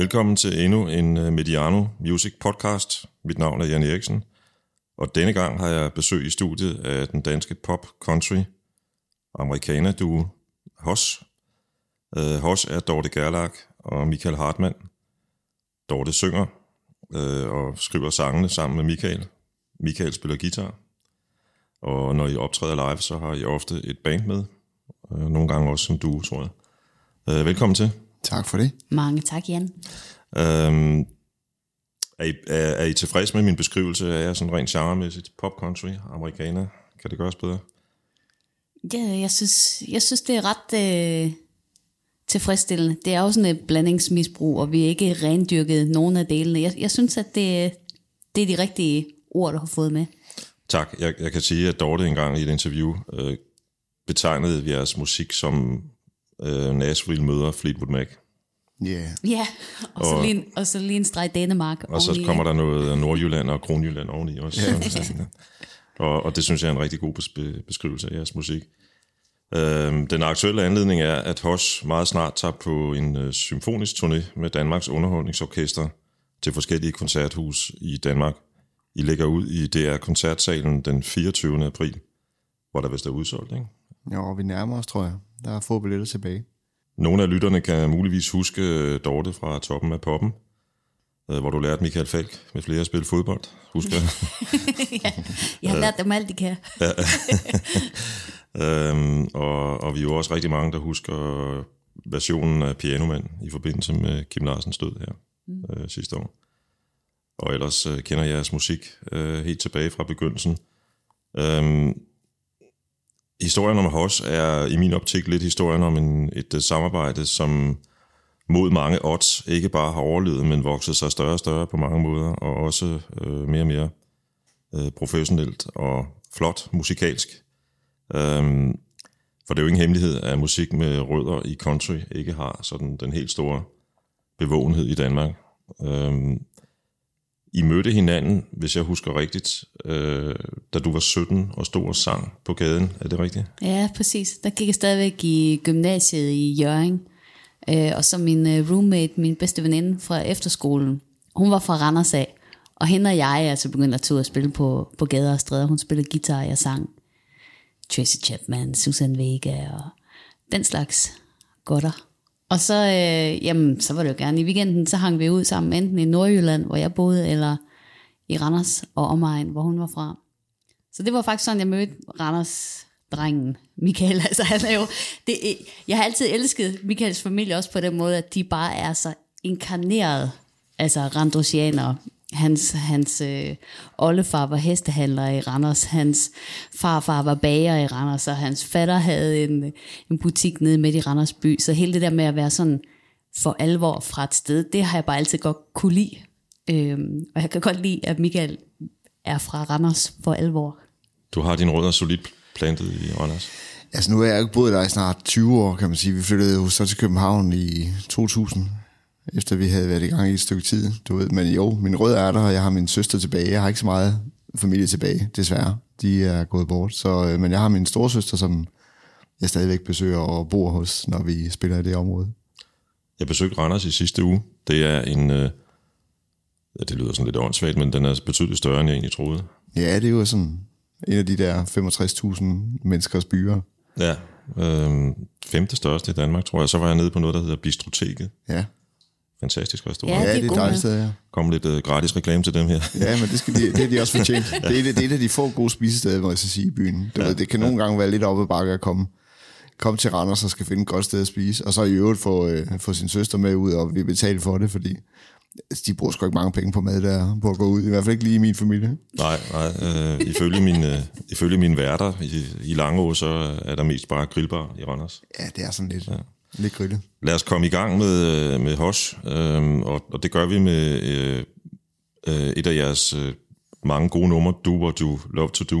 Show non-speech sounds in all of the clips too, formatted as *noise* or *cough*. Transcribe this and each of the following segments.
Velkommen til endnu en øh, Mediano Music podcast. Mit navn er Jan Eriksen, og denne gang har jeg besøg i studiet af den danske pop country amerikaner duo Hos. Uh, øh, Hos er Dorte Gerlach og Michael Hartmann. Dorte synger uh, og skriver sangene sammen med Michael. Michael spiller guitar. Og når I optræder live, så har I ofte et band med. Uh, nogle gange også som duo, tror jeg. Uh, velkommen til. Tak for det. Mange tak, Jan. Øhm, er, I, er, er I tilfreds med min beskrivelse af jer sådan rent genremæssigt? Pop country, amerikaner, kan det gøres bedre? Ja, jeg synes, jeg synes det er ret øh, tilfredsstillende. Det er jo sådan et blandingsmisbrug, og vi er ikke rendyrket nogen af delene. Jeg, jeg synes, at det, det er de rigtige ord, du har fået med. Tak. Jeg, jeg kan sige, at Dorte engang i et interview øh, betegnede jeres musik som øh, Nashville møder Fleetwood Mac. Ja, yeah. Ja, og, så Og- lige en, og så lige en streg Danemark. Og så kommer der noget Nordjylland og Kronjylland oveni også. Ja. *laughs* og, og det synes jeg er en rigtig god bes- beskrivelse af jeres musik. Øhm, den aktuelle anledning er, at Hos meget snart tager på en øh, symfonisk turné med Danmarks Underholdningsorkester til forskellige koncerthus i Danmark. I lægger ud i DR Koncertsalen den 24. april, hvor der vist er udsolgt, ikke? jo, vi nærmer os, tror jeg. Der er få billetter tilbage. Nogle af lytterne kan muligvis huske øh, Dorte fra toppen af poppen, øh, hvor du lærte Michael Falk med flere at spille fodbold. Husker jeg? *laughs* ja, jeg har lært dem alt, de kan. *laughs* Øhm, og, og vi er jo også rigtig mange, der husker versionen af Pianoman i forbindelse med Kim Larsens død her mm. øh, sidste år. Og ellers øh, kender jeg jeres musik øh, helt tilbage fra begyndelsen. Øhm, historien om Hos er i min optik lidt historien om en, et øh, samarbejde, som mod mange odds ikke bare har overlevet, men vokset sig større og større på mange måder, og også øh, mere og mere øh, professionelt og flot musikalsk. Øhm, for det er jo ingen hemmelighed, at musik med rødder i country ikke har sådan den helt store bevågenhed i Danmark. Øhm, i mødte hinanden, hvis jeg husker rigtigt, øh, da du var 17 og stod og sang på gaden. Er det rigtigt? Ja, præcis. Der gik jeg stadigvæk i gymnasiet i Jørgen. Øh, og så min øh, roommate, min bedste veninde fra efterskolen, hun var fra Randers af. Og hende og jeg er altså begyndt at tage at spille på, på gader og stræder. Hun spillede guitar, og jeg sang Tracy Chapman, Susan Vega og den slags godter. Og så, øh, jamen, så var det jo gerne i weekenden, så hang vi ud sammen, enten i Nordjylland, hvor jeg boede, eller i Randers og omegn, hvor hun var fra. Så det var faktisk sådan, jeg mødte Randers drengen Michael. *laughs* Altså, han er jo, det, jeg har altid elsket Michaels familie også på den måde, at de bare er så inkarneret, altså randosianere. Hans, hans øh, oldefar var hestehandler i Randers, hans farfar var bager i Randers, og hans fatter havde en, en butik nede midt i Randers by. Så hele det der med at være sådan for alvor fra et sted, det har jeg bare altid godt kunne lide. Øhm, og jeg kan godt lide, at Michael er fra Randers for alvor. Du har dine rødder solidt plantet i Randers. Altså, nu har jeg ikke boet der i snart 20 år, kan man sige. Vi flyttede jo så til København i 2000, efter vi havde været i gang i et stykke tid, du ved. Men jo, min rød er der, og jeg har min søster tilbage. Jeg har ikke så meget familie tilbage, desværre. De er gået bort. Så, øh, men jeg har min storsøster, som jeg stadigvæk besøger og bor hos, når vi spiller i det område. Jeg besøgte Randers i sidste uge. Det er en... Øh, ja, det lyder sådan lidt åndssvagt, men den er betydeligt større, end jeg egentlig troede. Ja, det er jo sådan en af de der 65.000 menneskers byer. Ja, øh, femte største i Danmark, tror jeg. Så var jeg nede på noget, der hedder Bistroteket. Ja, Fantastisk restaurant. Ja, ja det er det er dejligt sted, ja. Kom lidt øh, gratis reklame til dem her. Ja, men det, skal de, det er de også fortjent. *laughs* Det er, et- det er et af de få gode spisesteder, må jeg så sige, i byen. Du ja, ved, det kan nogle gange være lidt oppe ad bakke at komme, komme til Randers og skal finde et godt sted at spise, og så i øvrigt få, øh, få sin søster med ud, og vi betaler for det, fordi de bruger sgu ikke mange penge på mad der, på at gå ud. I hvert fald ikke lige i min familie. Nej, nej. Øh, ifølge, mine, øh, ifølge mine værter i, i Langå, så er der mest bare grillbar i Randers. Ja, det er sådan lidt, ja. Lidt grille. Lad os komme i gang med, øh, med Hosh, øh, og, og det gør vi med øh, øh, et af jeres øh, mange gode numre, Do What You Love To Do,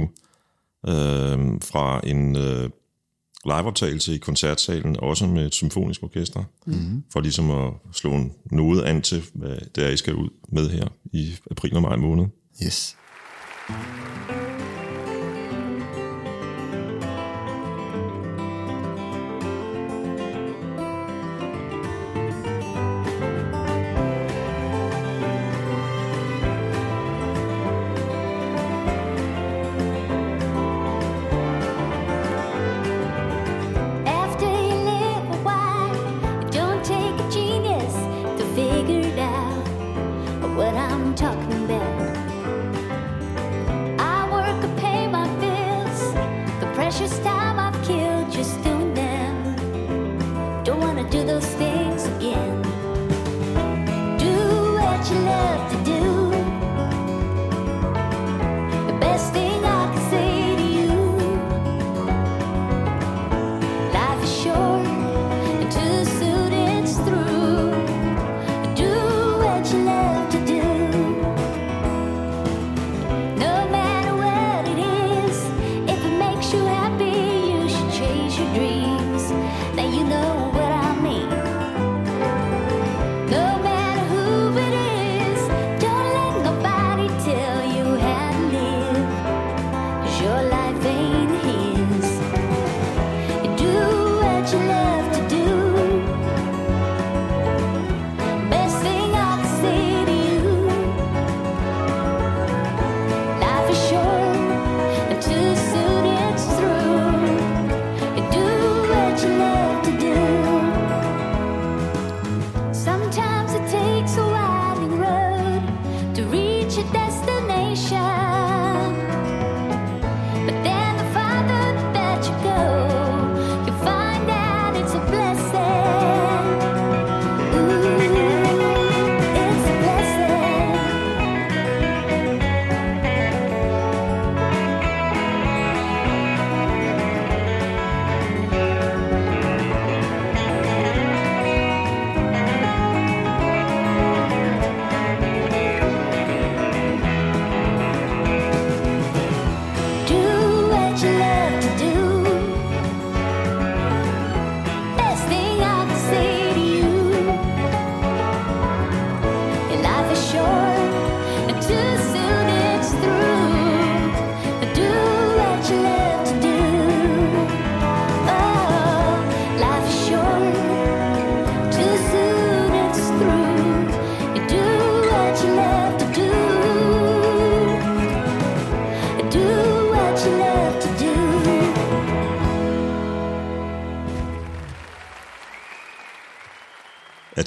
øh, fra en øh, liveoptagelse i koncertsalen, også med et symfonisk orkester, mm-hmm. for ligesom at slå en noget an til, hvad det er, I skal ud med her i april og maj måned. Yes.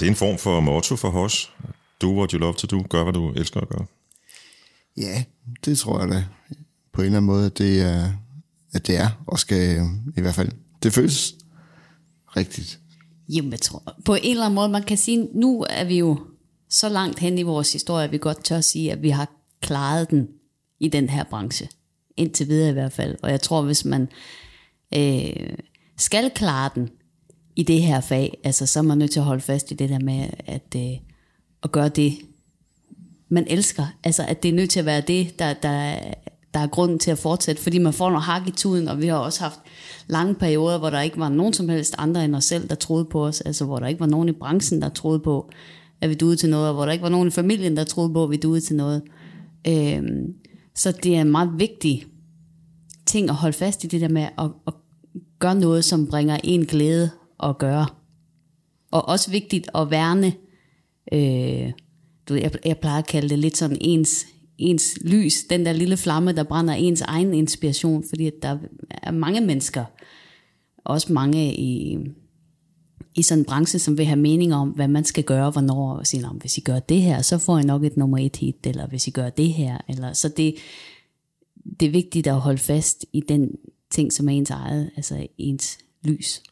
Er det en form for motto for Hosh? Do what you love to do. Gør, hvad du elsker at gøre. Ja, det tror jeg da. På en eller anden måde, at det er, at det er og skal i hvert fald, det føles rigtigt. Jamen, jeg tror, på en eller anden måde, man kan sige, nu er vi jo så langt hen i vores historie, at vi godt tør sige, at vi har klaret den i den her branche. Indtil videre i hvert fald. Og jeg tror, hvis man øh, skal klare den i det her fag, altså, så er man nødt til at holde fast i det der med at, øh, at gøre det, man elsker. Altså, at det er nødt til at være det, der, der, der er grunden til at fortsætte, fordi man får noget hak i tuden, og vi har også haft lange perioder, hvor der ikke var nogen som helst andre end os selv, der troede på os, altså hvor der ikke var nogen i branchen, der troede på, at vi duede til noget, og hvor der ikke var nogen i familien, der troede på, at vi duede til noget. Øhm, så det er en meget vigtig ting at holde fast i det der med at, at gøre noget, som bringer en glæde at gøre. Og også vigtigt at værne, øh, du ved, jeg, jeg plejer at kalde det lidt sådan ens, ens lys, den der lille flamme, der brænder ens egen inspiration, fordi der er mange mennesker, også mange i, i sådan en branche, som vil have mening om, hvad man skal gøre, hvornår, og sige, hvis I gør det her, så får I nok et nummer et hit, eller hvis I gør det her, eller så det, det er vigtigt at holde fast i den ting, som er ens eget, altså ens lys.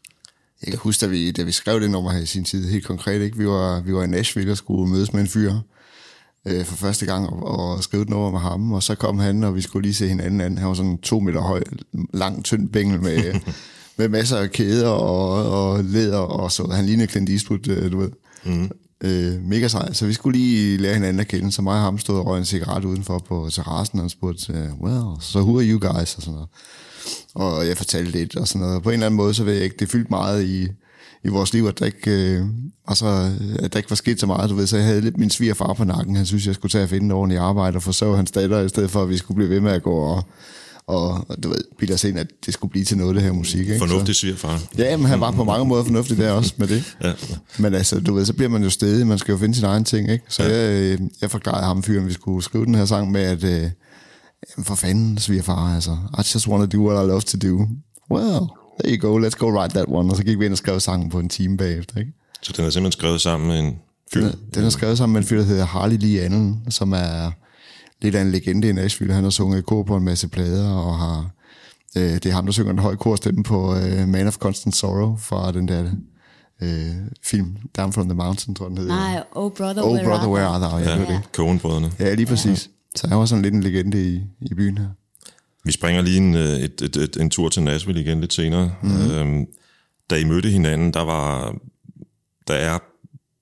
Jeg kan huske, da vi, da vi skrev det nummer her i sin tid, helt konkret, ikke? Vi, var, vi var i Nashville og skulle mødes med en fyr øh, for første gang og, og skrive et nummer med ham, og så kom han, og vi skulle lige se hinanden an. Han var sådan to meter høj, lang, tynd bængel med, *laughs* med masser af kæder og, og læder, og så han lignede Clint Eastwood, øh, du ved. Mm. Øh, mega sej. Så vi skulle lige lære hinanden at kende, så mig og ham stod og røg en cigaret udenfor på terrassen, og han spurgte, øh, well, so who are you guys, og sådan noget. Og jeg fortalte lidt og sådan noget. På en eller anden måde, så ved jeg ikke, det fyldte meget i, i vores liv, at der ikke, øh, altså, at der ikke var sket så meget, du ved. Så jeg havde lidt min svigerfar på nakken. Han synes, jeg skulle tage at finde en ordentlig arbejde og forsørge hans datter, i stedet for, at vi skulle blive ved med at gå og, og du ved, bilde os ind, at det skulle blive til noget, det her musik. Ikke? Fornuftig svigerfar. Ja, men han var på mange måder fornuftig der også med det. Ja. Men altså, du ved, så bliver man jo stedig, man skal jo finde sin egen ting, ikke? Så ja. jeg, øh, jeg forklarede ham fyren, vi skulle skrive den her sang med, at øh, jamen for fanden, svigerfar, altså, I just want to do what I love to do. Well, there you go, let's go write that one. Og så gik vi ind og skrev sangen på en time bagefter, ikke? Så den er simpelthen skrevet sammen med en fyr. Den er, den er skrevet sammen med en fyr, der hedder Harley Lee Allen, som er lidt af en legende i Nashville. Han har sunget i kor på en masse plader, og har, øh, det er ham, der synger den høje korstemme på øh, Man of Constant Sorrow fra den der øh, film Down from the Mountain, tror jeg, den hedder. Nej, Oh Brother, Oh Where Brother, Where? Are Thou? Ja, Ja. Coen-brødrene. Ja, lige præcis. Så han var sådan lidt en legende i, i byen her. Vi springer lige en, øh, et, et, et, en tur til Nashville igen lidt senere. Mhm. Mm-hmm. Øhm, da I mødte hinanden, der var, der er,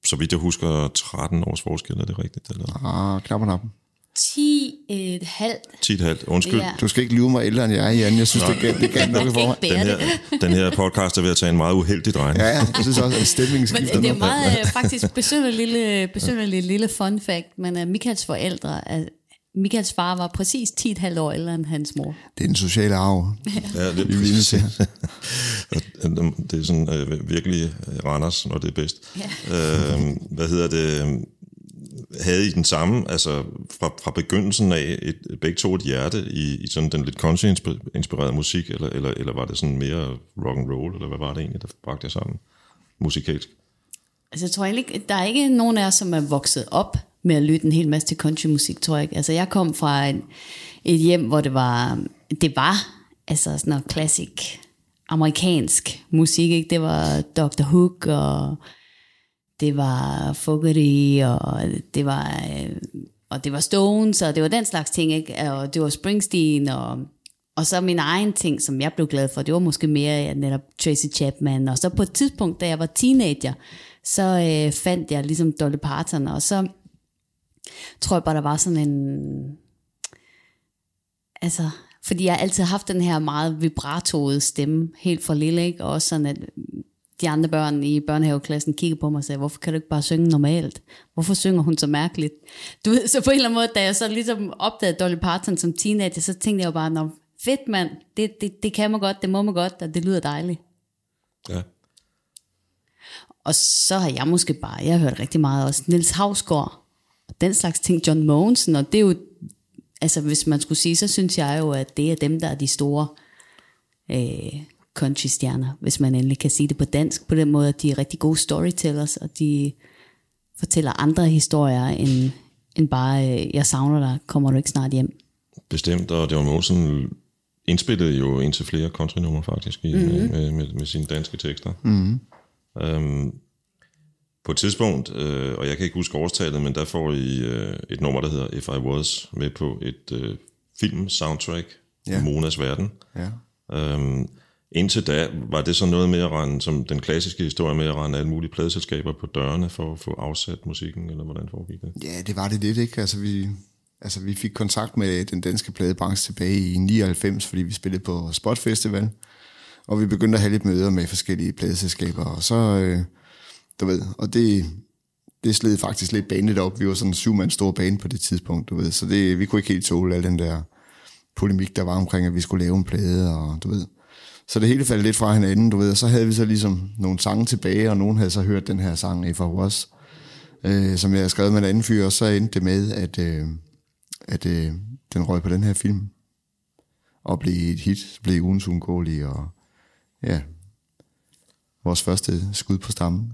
så vidt jeg husker, 13 års forskel, er det rigtigt? Eller? Ah, knap og nappen. 10 et halvt. 10,5. Undskyld. Ja. Du skal ikke lyve mig ældre end jeg, Jan. Jeg synes, det kan, det kan nok for mig. ikke Den her, den her podcast er ved at tage en meget uheldig drejning. Ja, ja, jeg synes også, at stemningen Men skifter det er meget øh, faktisk besynderligt lille, besynderligt lille fun fact, men uh, Michaels forældre, uh, Michaels far var præcis 10,5 år ældre end hans mor. Det er den sociale arv. *laughs* Ja, det, er til. *laughs* Og det er sådan øh, virkelig øh, Randers, når det er bedst. Ja. Øh, hvad hedder det? Havde I den samme, altså fra, fra begyndelsen af, et, begge to et hjerte i, i sådan den lidt country-inspirerede musik, eller, eller, eller var det sådan mere rock and roll, eller hvad var det egentlig, der bragte jer sammen musikalsk? Altså, jeg tror egentlig ikke, der er ikke nogen af os, som er vokset op med at lytte en hel masse til countrymusik, tror jeg ikke. Altså, jeg kom fra en, et hjem, hvor det var, det var altså sådan noget klassisk amerikansk musik, ikke? Det var Dr. Hook, og det var Fogerty, og det var, øh, og det var Stones, og det var den slags ting, ikke? Og det var Springsteen, og, og så min egen ting, som jeg blev glad for, det var måske mere ja, netop Tracy Chapman. Og så på et tidspunkt, da jeg var teenager, så øh, fandt jeg ligesom Dolly Parton, og så tror jeg bare, der var sådan en... Altså, fordi jeg har altid haft den her meget vibratoede stemme, helt fra lille, ikke? Og også sådan, at de andre børn i børnehaveklassen kiggede på mig og sagde, hvorfor kan du ikke bare synge normalt? Hvorfor synger hun så mærkeligt? Du ved, *laughs* så på en eller anden måde, da jeg så ligesom opdagede Dolly Parton som teenager, så tænkte jeg jo bare, Nå, fedt mand, det, det, det kan man godt, det må man godt, og det lyder dejligt. Ja. Og så har jeg måske bare, jeg har hørt rigtig meget også Nils Havsgaard, og den slags ting, John Mogensen, og det er jo, altså hvis man skulle sige, så synes jeg jo, at det er dem, der er de store øh, country-stjerner, hvis man endelig kan sige det på dansk, på den måde, at de er rigtig gode storytellers, og de fortæller andre historier, end, end bare, øh, jeg savner dig, kommer du ikke snart hjem? Bestemt, og John Mosen indspillede jo indtil flere countrynumre faktisk i, mm-hmm. med, med, med sine danske tekster. Mm-hmm. Øhm, på et tidspunkt, øh, og jeg kan ikke huske årstallet, men der får I øh, et nummer, der hedder If I Was, med på et øh, film-soundtrack, Ja. Monas Verden. Ja. Øhm, indtil da var det så noget med at rende, som den klassiske historie med at rende alle mulige pladeselskaber på dørene for at få afsat musikken, eller hvordan foregik det? Ja, det var det lidt, ikke? Altså, vi, altså, vi fik kontakt med den danske pladebranche tilbage i 99, fordi vi spillede på Spot Festival, og vi begyndte at have lidt møder med forskellige pladeselskaber, og så, øh, du ved, og det, det sled faktisk lidt banet op. Vi var sådan en syv stor bane på det tidspunkt, du ved, så det, vi kunne ikke helt tåle al den der polemik, der var omkring, at vi skulle lave en plade, og du ved. Så det hele faldt lidt fra hinanden, du ved, og så havde vi så ligesom nogle sange tilbage, og nogen havde så hørt den her sang, If I Was, øh, som jeg havde skrevet med en anden fyr, og så endte det med, at, øh, at øh, den røg på den her film, og blev et hit, blev ugens uundgåelig, og ja, vores første skud på stammen.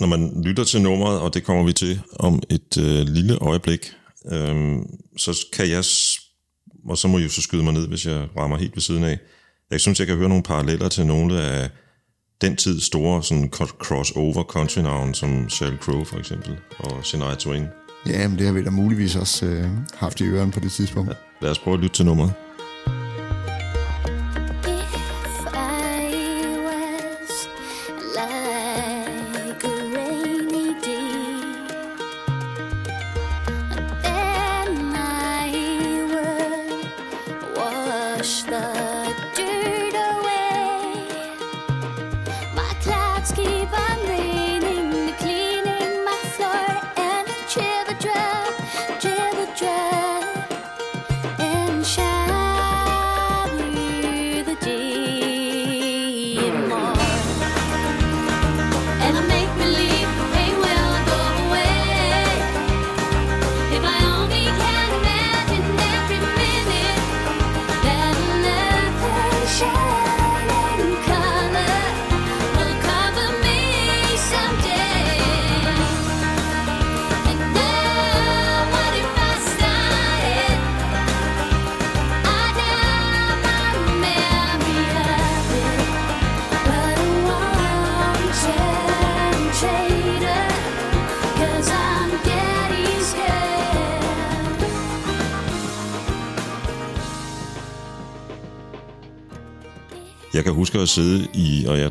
Når man lytter til nummeret, og det kommer vi til om et øh, lille øjeblik, øh, så kan jeg, og så må I jo så skyde mig ned, hvis jeg rammer helt ved siden af. Jeg synes, jeg kan høre nogle paralleller til nogle af den tid store sådan crossover country navn som Sheryl Crow for eksempel, og Shania Twain. Ja, men det har vi da muligvis også øh, haft i ørerne på det tidspunkt. Lad os prøve at lytte til nummeret.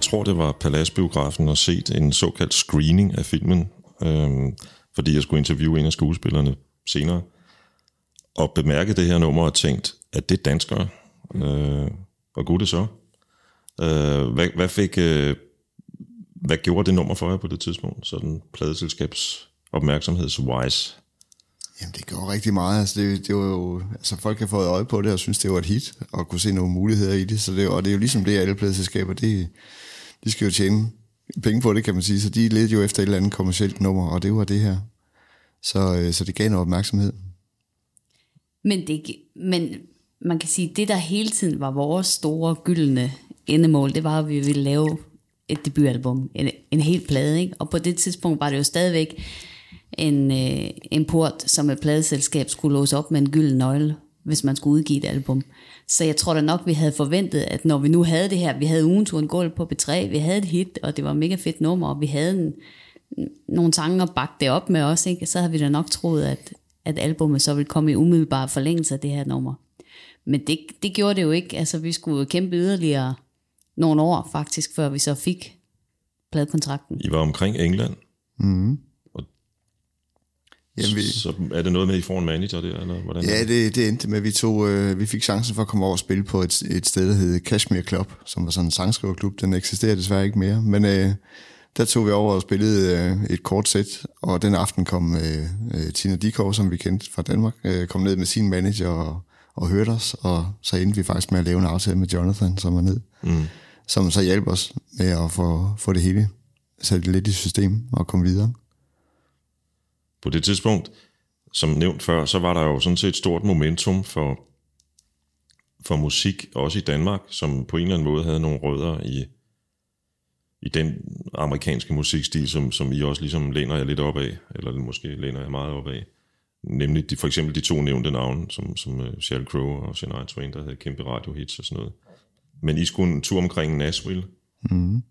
Tror det var Paladsbiografen, og set en såkaldt screening af filmen, øh, fordi jeg skulle interviewe en af skuespillerne senere. og bemærke det her nummer og tænkt, at det er danskere. Øh, og gud det så. Øh, hvad, hvad fik... Øh, hvad gjorde det nummer for jer på det tidspunkt? Sådan pladeselskabs opmærksomhedswise. Jamen, det gjorde rigtig meget. Altså, det, det var jo, altså, folk har fået øje på det og synes, det var et hit, og kunne se nogle muligheder i det. Så det, og det er jo ligesom det, alle pladeselskaber, det, de skal jo tjene penge på det, kan man sige. Så de ledte jo efter et eller andet kommersielt nummer, og det var det her. Så, øh, så det gav noget opmærksomhed. Men, det, men man kan sige, det der hele tiden var vores store gyldne endemål, det var, at vi ville lave et debutalbum, en, en hel plade, ikke? Og på det tidspunkt var det jo stadigvæk en, øh, en port, som et pladeselskab skulle låse op med en gylden nøgle, hvis man skulle udgive et album. Så jeg tror da nok, vi havde forventet, at når vi nu havde det her, vi havde ugenturen gulv på B3, vi havde et hit, og det var mega fedt nummer, og vi havde en, nogle sange at bakke det op med os, ikke? så havde vi da nok troet, at, at albumet så ville komme i umiddelbar forlængelse af det her nummer. Men det, det gjorde det jo ikke. Altså, vi skulle kæmpe yderligere nogle år faktisk, før vi så fik pladekontrakten. I var omkring England. Jamen, vi, Så er det noget med, at I får en manager der, eller hvordan? ja, det, det endte med, at vi, tog, øh, vi fik chancen for at komme over og spille på et, et sted, der hed Kashmir Club, som var sådan en sangskriverklub. Den eksisterer desværre ikke mere, men øh, der tog vi over og spillede øh, et kort sæt, og den aften kom øh, øh, Tina Dikov, som vi kendte fra Danmark, øh, kom ned med sin manager og, og hørte os, og så endte vi faktisk med at lave en aftale med Jonathan, som var ned, mm. som så hjalp os med at få, få det hele sat lidt i system og komme videre. På det tidspunkt, som nævnt før, så var der jo sådan set et stort momentum for, for musik, også i Danmark, som på en eller anden måde havde nogle rødder i, i den amerikanske musikstil, som, som I også ligesom læner jer lidt op af, eller måske læner jeg meget op af. Nemlig de, for eksempel de to nævnte navne, som, som uh, Sheryl Crow og Shania Twain, der havde kæmpe radiohits og sådan noget. Men I skulle en tur omkring Nashville, mm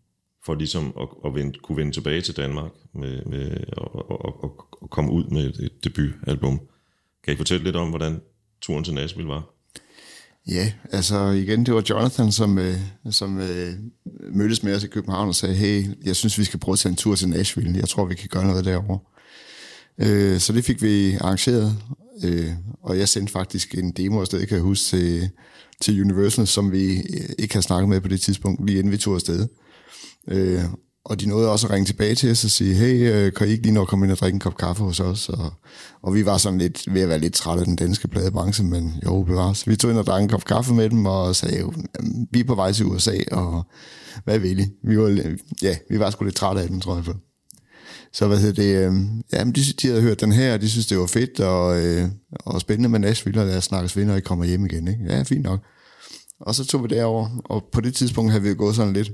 for ligesom at, at vende, kunne vende tilbage til Danmark med, med, og, og, og, og komme ud med et debutalbum. Kan I fortælle lidt om, hvordan turen til Nashville var? Ja, altså igen, det var Jonathan, som, øh, som øh, mødtes med os i København og sagde, hey, jeg synes, vi skal prøve at tage en tur til Nashville. Jeg tror, vi kan gøre noget derovre. Øh, så det fik vi arrangeret, øh, og jeg sendte faktisk en demo afsted, kan jeg huske, til, til Universal, som vi øh, ikke havde snakket med på det tidspunkt, lige inden vi tog afsted. Øh, Øh, og de nåede også at ringe tilbage til os og sige, hey, øh, kan I ikke lige nå at komme ind og drikke en kop kaffe hos os? Og, og vi var sådan lidt ved at være lidt trætte af den danske pladebranche, men jo, bevares. Vi tog ind og drak en kop kaffe med dem og sagde, jo, vi er på vej til USA, og hvad vil I? Vi var, ja, vi var sgu lidt trætte af dem, tror jeg. Så hvad hedder det? Øh, ja, men de, de havde hørt den her, og de synes, det var fedt og, øh, og spændende med Nashville, og lad os snakkes ved, når I kommer hjem igen. Ikke? Ja, fint nok. Og så tog vi derover, og på det tidspunkt havde vi gået sådan lidt,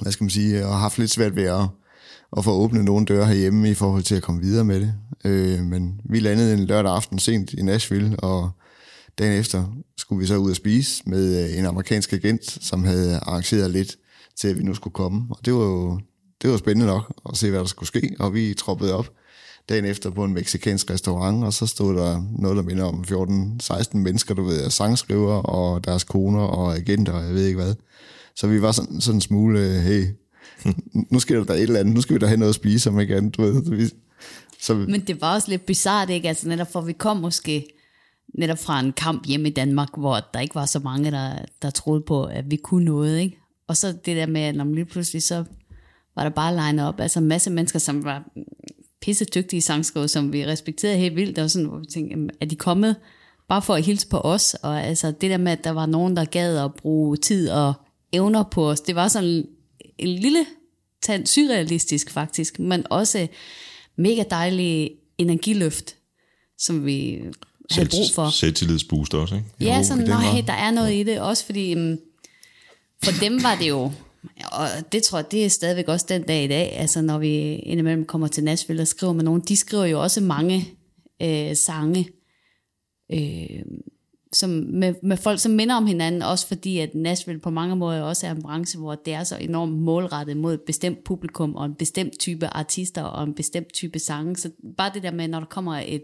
hvad skal man sige, øh, og haft lidt svært ved at, at få åbnet nogle døre herhjemme i forhold til at komme videre med det. Øh, men vi landede en lørdag aften sent i Nashville, og dagen efter skulle vi så ud og spise med øh, en amerikansk agent, som havde arrangeret lidt til, at vi nu skulle komme. Og det var jo det var spændende nok at se, hvad der skulle ske, og vi troppede op dagen efter på en meksikansk restaurant, og så stod der noget, der minder om 14-16 mennesker, du ved, sangskriver og deres koner og agenter, og jeg ved ikke hvad. Så vi var sådan, sådan en smule, øh, hey, *laughs* nu sker der da et eller andet, nu skal vi da have noget at spise, om ikke andet, du ved. Så vi, så, Men det var også lidt bizart, ikke? Altså netop for vi kom måske netop fra en kamp hjemme i Danmark, hvor der ikke var så mange, der, der troede på, at vi kunne noget, ikke? Og så det der med, at når man lige pludselig så var der bare line op, altså en masse mennesker, som var pisse dygtige sangskriver, som vi respekterede helt vildt, og sådan, hvor vi tænkte, jamen, er de kommet bare for at hilse på os, og altså det der med, at der var nogen, der gad at bruge tid og evner på os, det var sådan en lille tand surrealistisk faktisk, men også mega dejlig energiløft, som vi havde brug for. Selvtillidsboost også, ikke? Ja, Jo, sådan, nej, der er noget i det, også fordi um, for dem var det jo, og det tror jeg, det er stadigvæk også den dag i dag, altså når vi indimellem kommer til Nashville og skriver med nogen, de skriver jo også mange øh, sange, øh, som med, med folk, som minder om hinanden, også fordi at Nashville på mange måder også er en branche, hvor det er så enormt målrettet mod et bestemt publikum, og en bestemt type artister, og en bestemt type sange, så bare det der med, når der kommer et,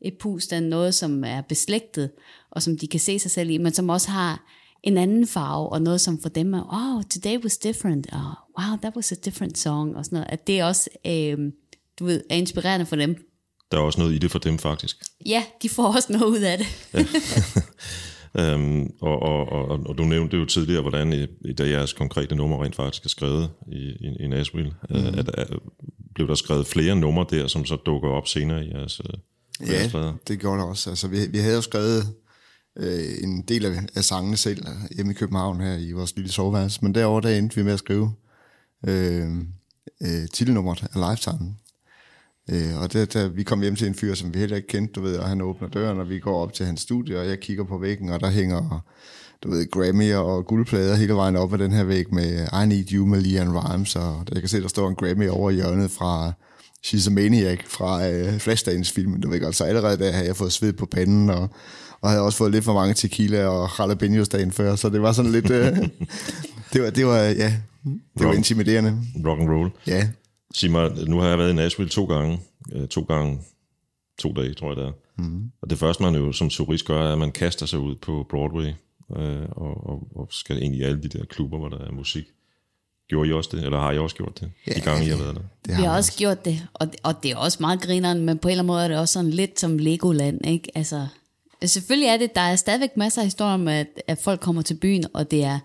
et pust af noget, som er beslægtet, og som de kan se sig selv i, men som også har en anden farve, og noget som for dem er, oh, today was different, oh, wow, that was a different song, og sådan noget, at det også, øh, du ved, er inspirerende for dem, der er også noget i det for dem faktisk. Ja, de får også noget ud af det. *laughs* Øhm, og, og, og, og du nævnte jo tidligere, hvordan i, i da jeres konkrete nummer rent faktisk er skrevet i, i, i Nashville, mm. at, at, at, blev der skrevet flere numre der, som så dukker op senere i jeres øh, jeres? Ja, det gjorde det også. Altså, vi, vi havde jo skrevet øh, en del af, af sangene selv hjemme i København her i vores lille soveværelse, men derover der endte vi med at skrive øh, øh, titelnummeret af Lifetime. Øh, og det, der, vi kom hjem til en fyr, som vi heller ikke kendte, du ved, og han åbner døren, og vi går op til hans studie, og jeg kigger på væggen, og der hænger, du ved, Grammy og guldplader hele vejen op ad den her væg med I Need You med Leanne Rimes, og jeg kan se, der står en Grammy over i hjørnet fra She's a Maniac fra øh, Flashdance-filmen, du ved godt. Så allerede der havde jeg fået sved på panden, og, og havde også fået lidt for mange tequila og jalapenos dagen før, så det var sådan lidt... Øh, *laughs* det, var, det var, ja, det var intimiderende. Rock and roll. Ja, Sig mig, nu har jeg været i Nashville to gange. Øh, to gange, to dage, tror jeg det er. Mm. Og det første, man jo som turist gør, er, at man kaster sig ud på Broadway øh, og, og, og skal ind i alle de der klubber, hvor der er musik. Gjorde I også det, eller har I også gjort det, Ja, de gange, I har været der? det Vi har vi også gjort det, og, og det er også meget grineren, men på en eller anden måde er det også sådan lidt som Legoland, ikke? Altså, selvfølgelig er det, der er stadigvæk masser af historier om, at, at folk kommer til byen, og det er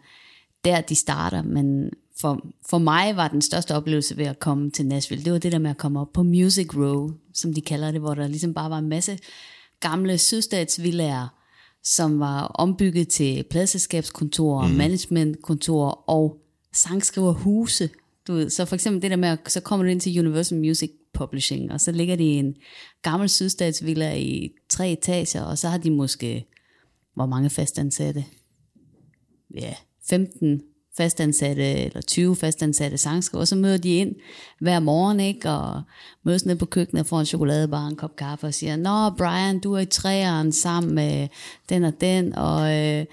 der, de starter, men for, for mig var den største oplevelse ved at komme til Nashville, det var det der med at komme op på Music Row, som de kalder det, hvor der ligesom bare var en masse gamle sydstatsvillager, som var ombygget til pladselskabskontorer, mm. managementkontorer og sangskriverhuse. Du ved, så for eksempel det der med, at så kommer du ind til Universal Music Publishing, og så ligger de i en gammel sydstatsvilla i tre etager, og så har de måske, hvor mange fastansatte? Ja, 15 fastansatte, eller 20 fastansatte sangskriver, og så møder de ind hver morgen, ikke, og mødes ned på køkkenet, får en chokoladebar, en kop kaffe, og siger, Nå, Brian, du er i træeren sammen med den og den, og øh,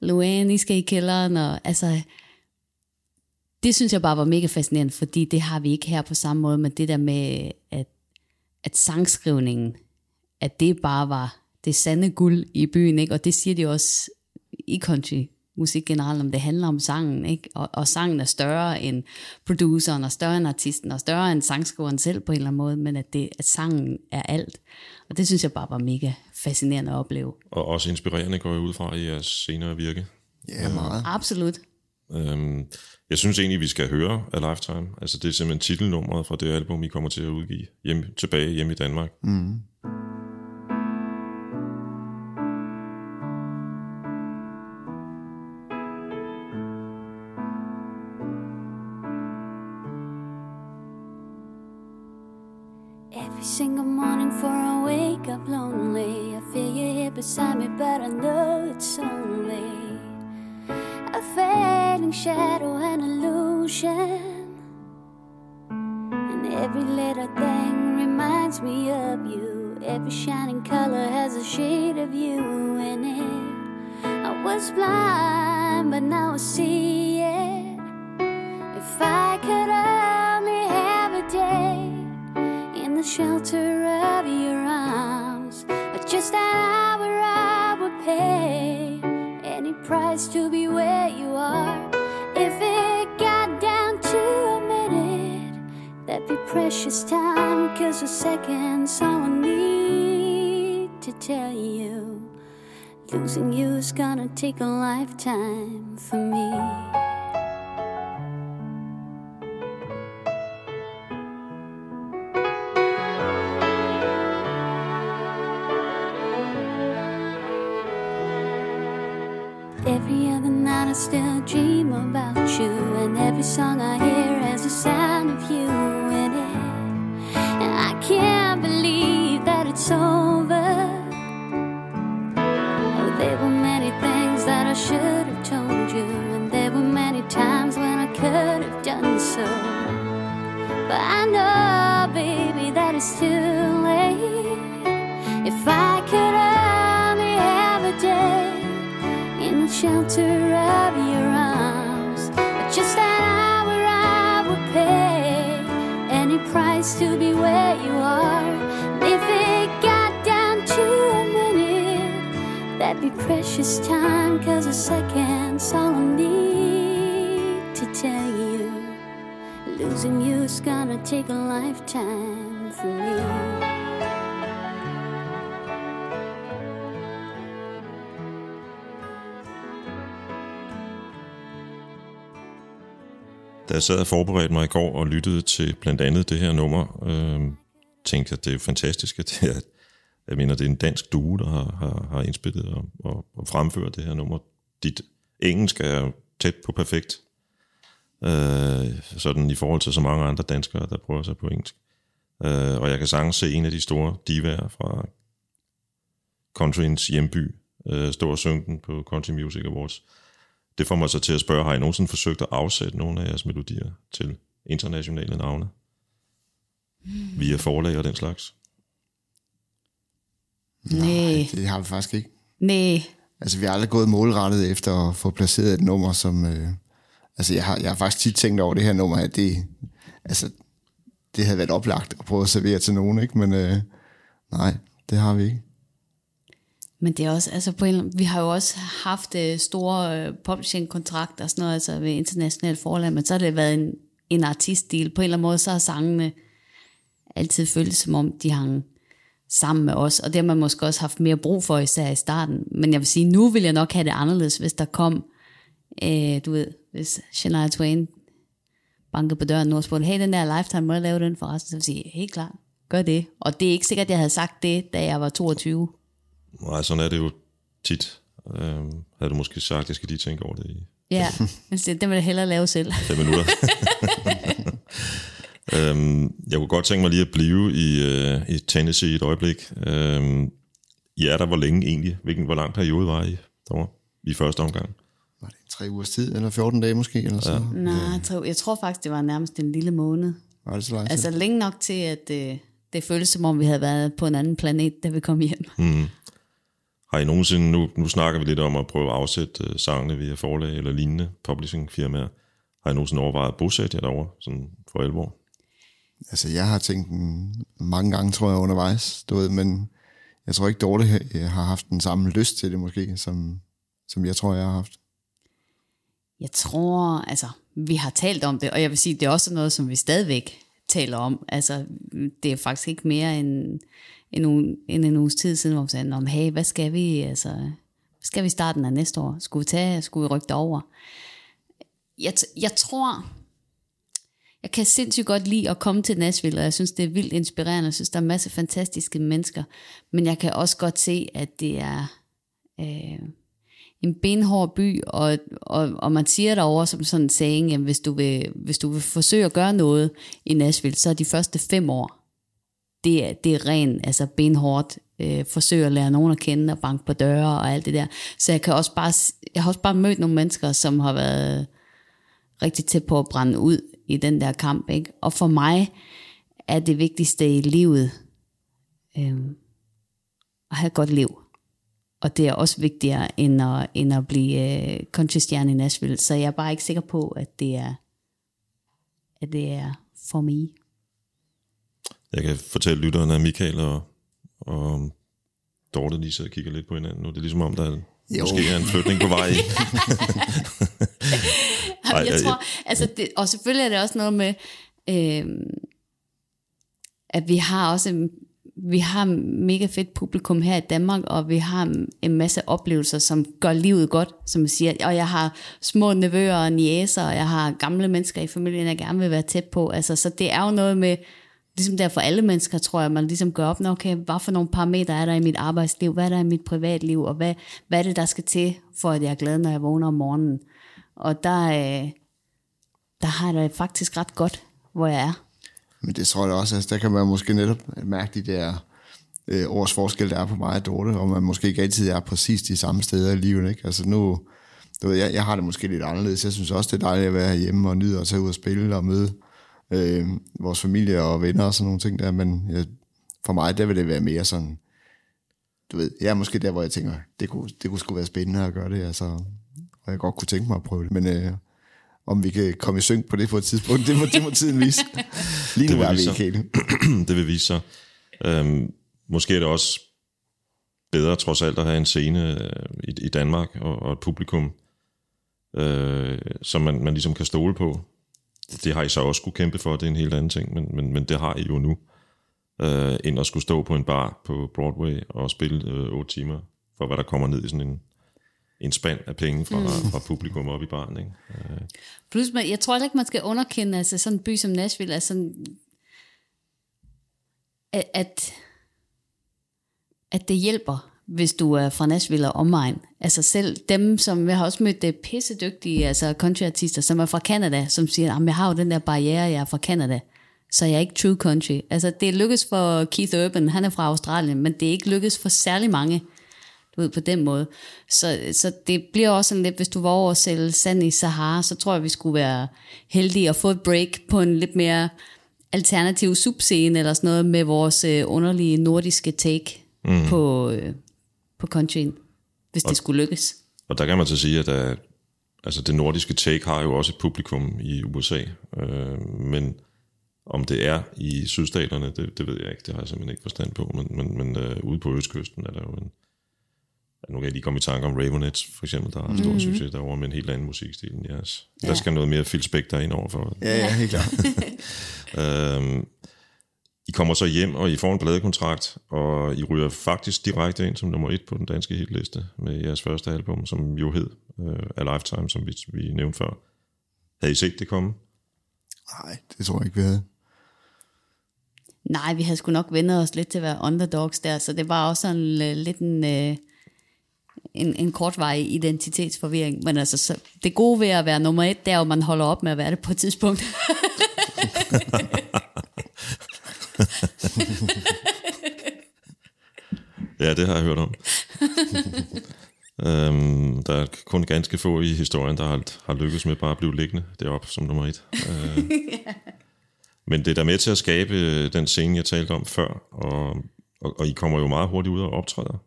Luanne, I skal i kælderen, og altså, det synes jeg bare var mega fascinerende, fordi det har vi ikke her på samme måde, men det der med, at, at sangskrivningen, at det bare var det sande guld i byen, ikke? og det siger de også i country musik generelt, om det handler om sangen, ikke? Og, og sangen er større end produceren, og større end artisten, og større end sangskriveren selv på en eller anden måde, men at, det, at sangen er alt. Og det synes jeg bare var mega fascinerende at opleve. Og også inspirerende går jeg ud fra i jeres senere virke. Ja, meget. Absolut. Øhm, jeg synes egentlig, vi skal høre A Lifetime. Altså det er simpelthen titelnummeret fra det album, I kommer til at udgive hjem, tilbage hjemme i Danmark. Mm. Every single morning before I wake up lonely, I feel you here beside me, but I know it's only a fading shadow and illusion. And every little thing reminds me of you. Every shining color has a shade of you in it. I was blind, but now I see shelter of your arms. But just an hour I would pay any price to be where you are. If it got down to a minute, that'd be precious time. Cause a second's all I need to tell you. Losing you is gonna take a lifetime for me. Still dream about you, and every song I hear has the sound of you in it. And I can't believe that it's over. Oh, there were many things that I should have told you, and there were many times when I could have done so. But I know, baby, that it's too shelter of your arms. But Just an hour I would pay any price to be where you are. And if it got down to a minute, that'd be precious time, cause a second's all I need to tell you. Losing you is gonna take a lifetime for me. Da jeg sad og forberedte mig i går og lyttede til blandt andet det her nummer, øh, tænkte jeg, at det er jo fantastisk, at det er, jeg mener, det er en dansk duo, der har, har, har indspillet og, og, og fremført det her nummer. Dit engelsk er tæt på perfekt, øh, sådan i forhold til så mange andre danskere, der prøver sig på engelsk. Øh, og jeg kan sagtens se en af de store divaer fra countryens hjemby øh, stå og synge den på Country Music Awards. Det får mig så til at spørge, har I nogensinde forsøgt at afsætte nogle af jeres melodier til internationale navne? Via forlag og den slags? Nej, Det har vi faktisk ikke. nej. Altså, vi har aldrig gået målrettet efter at få placeret et nummer, som... Øh, altså, jeg har, jeg har faktisk tit tænkt over det her nummer, at det... Altså, det havde været oplagt at prøve at servere til nogen, ikke? Men øh, nej, det har vi ikke. Men det er også, altså på en, vi har jo også haft øh, store øh, publishing-kontrakter og sådan noget, altså ved internationale forlag, men så har det været en, en artistdel. På en eller anden måde, så har sangene altid føltes som om, de hang sammen med os, og det har man måske også haft mere brug for, især i starten. Men jeg vil sige, nu vil jeg nok have det anderledes, hvis der kom, øh, du ved, hvis Shania Twain bankede på døren og spurgte, hey, den der Lifetime, må jeg lave den forresten? Så vil jeg sige, helt klart, gør det. Og det er ikke sikkert, at jeg havde sagt det, da jeg var 22. Nej, sådan er det jo tit. Øh, havde du måske sagt, jeg skal lige tænke over det i Ja, men det, det vil jeg hellere lave selv. fem minutter. *laughs* øhm, jeg kunne godt tænke mig lige at blive i, øh, i Tennessee et øjeblik. Øhm, I er der hvor længe egentlig? Hvilken, hvor lang periode var I derovre i første omgang? Var det tre ugers tid, eller 14 dage måske, eller sådan ja. Nej, jeg tror, jeg tror faktisk, det var nærmest en lille måned. Var det så lang tid? Altså længe nok til, at øh, det føltes som om, vi havde været på en anden planet, da vi kom hjem. Mm. Har I nogensinde, nu, nu snakker vi lidt om at prøve at afsætte øh, sangene via forlag eller lignende publishing-firmaer. Har I nogensinde overvejet at bosætte jer derovre, sådan for alvor? Altså, jeg har tænkt den mange gange, tror jeg, undervejs, du ved, men jeg tror ikke, Dorte har haft den samme lyst til det måske, som, som jeg tror, jeg har haft. Jeg tror, altså, vi har talt om det, og jeg vil sige, det er også noget, som vi stadigvæk taler om. Altså, det er faktisk ikke mere end, en, uge, en, en uges tid siden, hvor vi sagde, om, hey, hvad skal vi, altså, hvad skal vi starten af næste år? Skulle vi tage, skulle vi rykke over? Jeg, t- jeg tror, jeg kan sindssygt godt lide at komme til Nashville, og jeg synes, det er vildt inspirerende. Jeg synes, der er masser masse fantastiske mennesker, men jeg kan også godt se, at det er... Øh, en benhård by, og, og, og man siger derover som sådan en saying, at hvis du, vil, hvis du vil forsøge at gøre noget i Nashville, så er de første fem år, det er, det er ren, altså benhårdt, øh, forsøge at lære nogen at kende og banke på døre og alt det der. Så jeg kan også bare, jeg har også bare mødt nogle mennesker, som har været rigtig tæt på at brænde ud i den der kamp. Ikke? Og for mig er det vigtigste i livet øh, at have et godt liv. Og det er også vigtigere end at, end at blive øh, countrystjerne i Nashville. Så jeg er bare ikke sikker på, at det er, at det er for mig. Jeg kan fortælle lytterne, at Michael og, og Dorte lige sidder og kigger lidt på hinanden nu. Det er ligesom om, der er, Jo. måske er en flytning på vej. *laughs* Ej, jeg tror, altså det, og selvfølgelig er det også noget med, øh, at vi har også vi har mega fedt publikum her i Danmark, og vi har en masse oplevelser, som gør livet godt, som jeg siger. Og jeg har små nevøer og niæser, og jeg har gamle mennesker i familien, jeg gerne vil være tæt på. Altså, så det er jo noget med, ligesom der for alle mennesker, tror jeg, man ligesom gør op, okay, hvad for nogle parametre er der i mit arbejdsliv, hvad er der i mit privatliv, og hvad, hvad er det, der skal til, for at jeg er glad, når jeg vågner om morgenen. Og der, øh, der har jeg det faktisk ret godt, hvor jeg er. Men det tror jeg også, altså der kan man måske netop mærke de der øh, års forskel, der er på mig og Dorte, og man måske ikke altid er præcis de samme steder i livet. Ikke? Altså nu, du ved, jeg, jeg har det måske lidt anderledes. Jeg synes også, det er dejligt at være hjemme og nyde at tage ud og spille og møde øh, vores familie og venner og sådan nogle ting der, men jeg, for mig, der vil det være mere sådan, du ved, jeg er måske der, hvor jeg tænker, det kunne, det kunne sgu være spændende at gøre det, altså, og jeg godt kunne tænke mig at prøve det, men øh, om vi kan komme i synk på det på et tidspunkt, det må, det må tiden vise. *laughs* Lige nu er vi ikke helt. *clears throat* det vil vise sig. Øhm, måske er det også bedre trods alt at have en scene øh, i, i Danmark og, og et publikum, øh, som man, man ligesom kan stole på. Det har I så også skulle kæmpe for, det er en helt anden ting, men, men, men det har I jo nu. Øh, end at skulle stå på en bar på Broadway og spille øh, 8 timer, for hvad der kommer ned i sådan en, en spand af penge fra, mm. fra publikum op i baren. Ikke? Øh, Plus, man, jeg tror heller ikke, man skal underkende altså sådan en by som Nashville, altså, at, at, at det hjælper, hvis du er fra Nashville og omegn. Altså selv dem, som jeg har også mødt det pissedygtige altså countryartister, som er fra Canada, som siger, at jeg har jo den der barriere, jeg er fra Canada, så jeg er ikke true country. Altså det lykkes for Keith Urban, han er fra Australien, men det er ikke lykkes for særlig mange du ved, på den måde. Så, så det bliver også sådan lidt, hvis du var over at sælge sand i Sahara, så tror jeg, vi skulle være heldige at få et break på en lidt mere alternativ subscene eller sådan noget med vores øh, underlige nordiske take mm. på, øh, på countryen, hvis det skulle lykkes. Og der kan man så sige, at der, altså det nordiske take har jo også et publikum i USA, øh, men om det er i sydstaterne, det, det ved jeg ikke, det har jeg simpelthen ikke forstand på, men, men, men øh, ude på Østkysten er der jo en, nu kan jeg lige komme i tanke om Ravenets, for eksempel, der har stor mm-hmm. succes derovre med en helt anden musikstil end jeres. Ja. Der skal noget mere Phil Spector ind over for. Ja, ja, helt klart. *laughs* Øhm, I kommer så hjem, og I får en pladekontrakt, og I ryger faktisk direkte ind som nummer et på den danske hitliste med jeres første album, som jo hed uh, A Lifetime, som vi, vi nævnte før. Havde I set det komme? Nej, det tror jeg ikke, vi havde. Nej, vi havde sgu nok vendt os lidt til at være underdogs der, så det var også sådan uh, lidt en, uh, en, en kortvarig identitetsforvirring. Men altså, så, det gode ved at være nummer et, det er jo, at man holder op med at være det på et tidspunkt. *laughs* *laughs* *laughs* Ja, det har jeg hørt om. øhm, der er kun ganske få i historien, der har, har lykkes med bare at blive liggende deroppe som nummer et. Øh, *laughs* men det er der med til at skabe øh, den scene, jeg talte om før, og, og, og I kommer jo meget hurtigt ud og optræder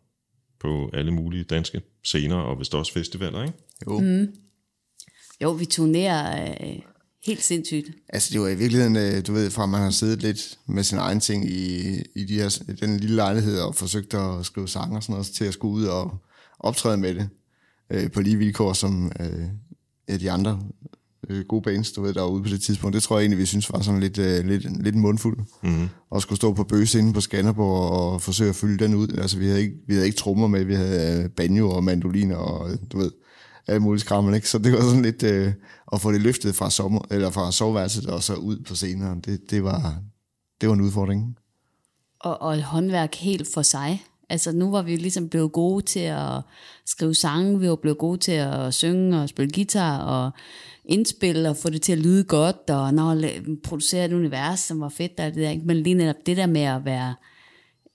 på alle mulige danske scener, og vist også festivaler, ikke? Jo. Mm. jo, vi turnerer uh, helt sindssygt. Altså det var i virkeligheden, øh, du ved, fra man har siddet lidt med sin egen ting i, i de her, den lille lejlighed og forsøgt at skrive sange og sådan noget, til at skulle ud og optræde med det øh, på lige vilkår som øh, ja, de andre øh, gode bands, du ved, der var ude på det tidspunkt. Det tror jeg egentlig, vi synes var sådan lidt, øh, lidt, lidt en mundfuld. Mm-hmm. Og skulle stå på bøse inde på Skanderborg og forsøge at fylde den ud. Altså vi havde ikke, vi havde ikke trommer med, vi havde øh, banjo og mandoliner og du ved, Øh, alt muligt skrammel, ikke? Så det var sådan lidt øh, at få det løftet fra, sommer, eller fra soveværelset og så ud på scenen. Det, det, var, det var en udfordring. Og, og et håndværk helt for sig. Altså nu var vi ligesom blevet gode til at skrive sange, vi var blevet gode til at synge og spille guitar og indspille og få det til at lyde godt, og når producere et univers, som var fedt, og det der, ikke? men lige netop det der med at være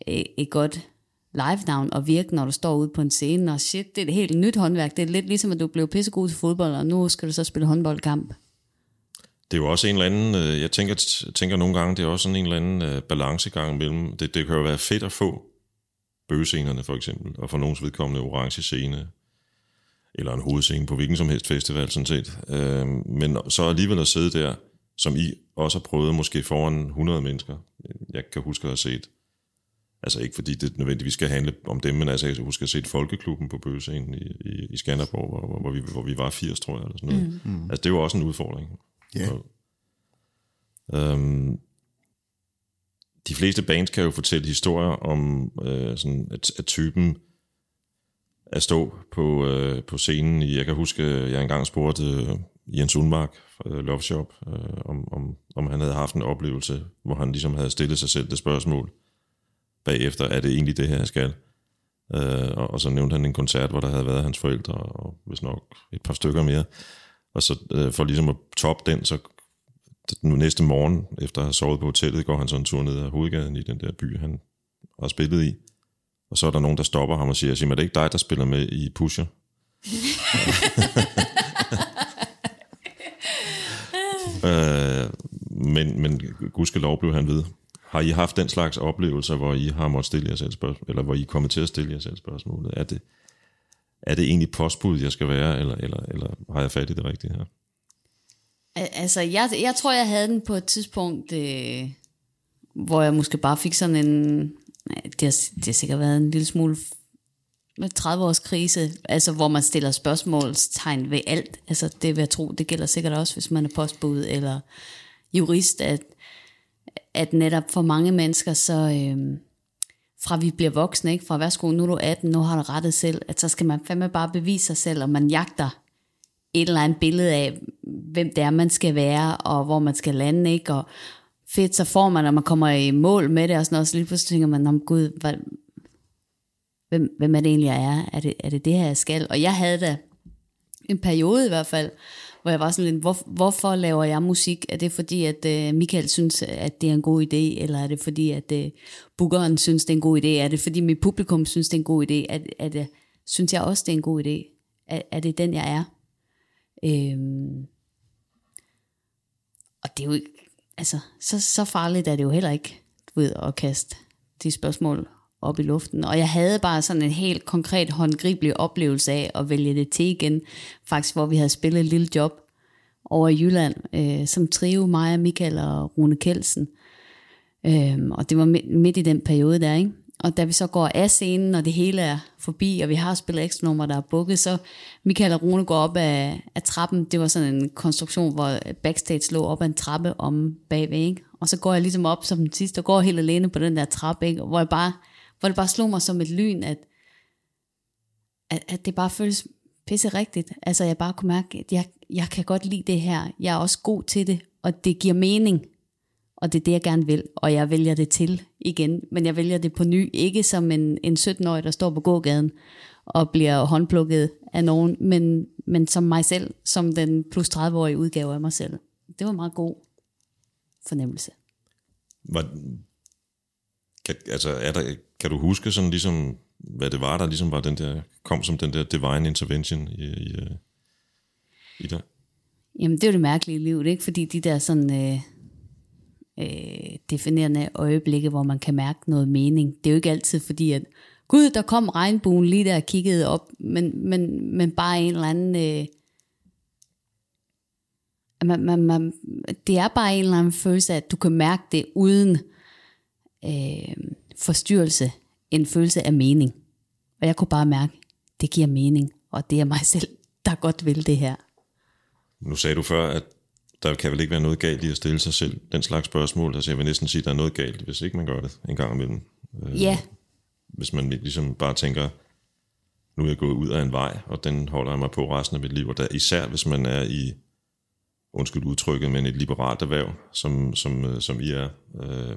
et, et godt live-navn og virke, når du står ude på en scene, og shit, det er et helt nyt håndværk. Det er lidt ligesom, at du blev pissegod til fodbold, og nu skal du så spille håndboldkamp. Det er jo også en eller anden, øh, jeg tænker, tænker nogle gange, det er også sådan en eller anden øh, balancegang mellem, det, det kan jo være fedt at få bøgescenerne for eksempel, og for nogens vedkommende orange scene, eller en hovedscene på hvilken som helst festival sådan set. Øh, men så alligevel at sidde der, som I også har prøvet måske foran 100 mennesker. Jeg kan huske at have set Altså ikke fordi det nødvendigvis skal handle om dem, men altså jeg husker at se et folkeklubben på Bøgescenen i, i, i Skanderborg, hvor, hvor, vi, hvor vi var 80, tror jeg, eller sådan noget. Mm. Altså det var også en udfordring. Ja. Og, øhm, de fleste bands kan jo fortælle historier om øh, sådan, at, at typen at stå på, øh, på scenen. I, jeg kan huske, jeg engang spurgte øh, Jens Unmark fra øh, Love Shop, øh, om, om, om han havde haft en oplevelse, hvor han ligesom havde stillet sig selv det spørgsmål, bagefter, er det egentlig det her, jeg skal? Øh, og, og så nævnte han en koncert, hvor der havde været hans forældre, og hvis nok et par stykker mere. Og så øh, for ligesom at toppe den, så den næste morgen, efter at have sovet på hotellet, går han så en tur ned ad hovedgaden i den der by, han har spillet i. Og så er der nogen, der stopper ham og siger, siger er det ikke dig, der spiller med i Pusher? *laughs* øh, men, men gudskelov blev han ved. Har I haft den slags oplevelser, hvor I har måttet stille jer selv spørgsmål, eller hvor I er kommet til at stille jer selv spørgsmålet? Er det, er det egentlig postbud, jeg skal være, eller, eller, eller har jeg fat i det rigtige her? Altså, jeg, jeg tror, jeg havde den på et tidspunkt, øh, hvor jeg måske bare fik sådan en... Det har, det har sikkert været en lille smule med 30 års krise, altså hvor man stiller spørgsmålstegn ved alt. Altså det vil jeg tro, det gælder sikkert også, hvis man er postbud eller jurist, at at netop for mange mennesker, så øh, fra vi bliver voksne, ikke? fra værsgo, nu er du 18, nu har du rettet selv, at så skal man fandme bare bevise sig selv, og man jagter et eller andet billede af, hvem det er, man skal være, og hvor man skal lande, ikke? Og fedt, så får man, når man kommer i mål med det, og sådan noget, så lige pludselig tænker man, om gud, hvad, hvem, hvem er det egentlig, jeg er? Er det, er det det her, jeg skal? Og jeg havde da en periode i hvert fald, hvor jeg var sådan lidt, hvor, hvorfor laver jeg musik? Er det fordi, at øh, Michael synes, at det er en god idé? Eller er det fordi, at øh, bookeren synes, det er en god idé? Er det fordi, mit publikum synes, det er en god idé? Er, er det, synes jeg også, det er en god idé? Er, er det den, jeg er? Øhm, og det er jo ikke, altså, så, så farligt er det jo heller ikke, du ved, at kaste de spørgsmål op i luften. Og jeg havde bare sådan en helt konkret håndgribelig oplevelse af at vælge det til igen, faktisk hvor vi havde spillet et lille job over i Jylland, øh, som trio, mig, Michael og Rune Kelsen. Øh, og det var midt, midt i den periode der, ikke? Og da vi så går af scenen, og det hele er forbi, og vi har spillet ekstra nummer, der er bukket, så Michael og Rune går op af, af trappen. Det var sådan en konstruktion, hvor backstage lå op ad en trappe om bagved, ikke? Og så går jeg ligesom op som den sidste, og går helt alene på den der trappe, ikke? Hvor, jeg bare, hvor det bare slog mig som et lyn, at, at, at det bare føles pisse rigtigt. Altså jeg bare kunne mærke, at jeg, jeg kan godt lide det her. Jeg er også god til det, og det giver mening. Og det er det, jeg gerne vil, og jeg vælger det til igen. Men jeg vælger det på ny, ikke som en, en 17-årig, der står på gågaden og bliver håndplukket af nogen, men, men som mig selv, som den plus 30-årige udgave af mig selv. Det var en meget god fornemmelse. Var, kan, altså, er der, kan du huske sådan ligesom, hvad det var, der ligesom var den der, kom som den der divine intervention i, i, øh, i dig? Jamen, det er jo det mærkelige liv, ikke? Fordi de der sådan øh, øh, definerende øjeblikke, hvor man kan mærke noget mening, det er jo ikke altid fordi, at gud, der kom regnbuen lige der og kiggede op, men, men, men bare en eller anden... Øh, man, man, man, det er bare en eller anden følelse af, at du kan mærke det uden øh, forstyrrelse, en følelse af mening. Og jeg kunne bare mærke, det giver mening, og det er mig *laughs* selv, der godt vil det her. Nu sagde du før, at der kan vel ikke være noget galt i at stille sig selv den slags spørgsmål. Altså jeg vil næsten sige, at der er noget galt, hvis ikke man gør det en gang imellem. Øh, Ja, Hvis man ligesom bare tænker, nu er jeg gået ud af en vej, og den holder jeg mig på resten af mit liv. Og der, især hvis man er i, undskyld udtrykket, men et liberalt erhverv, som, som, øh, som I er, øh,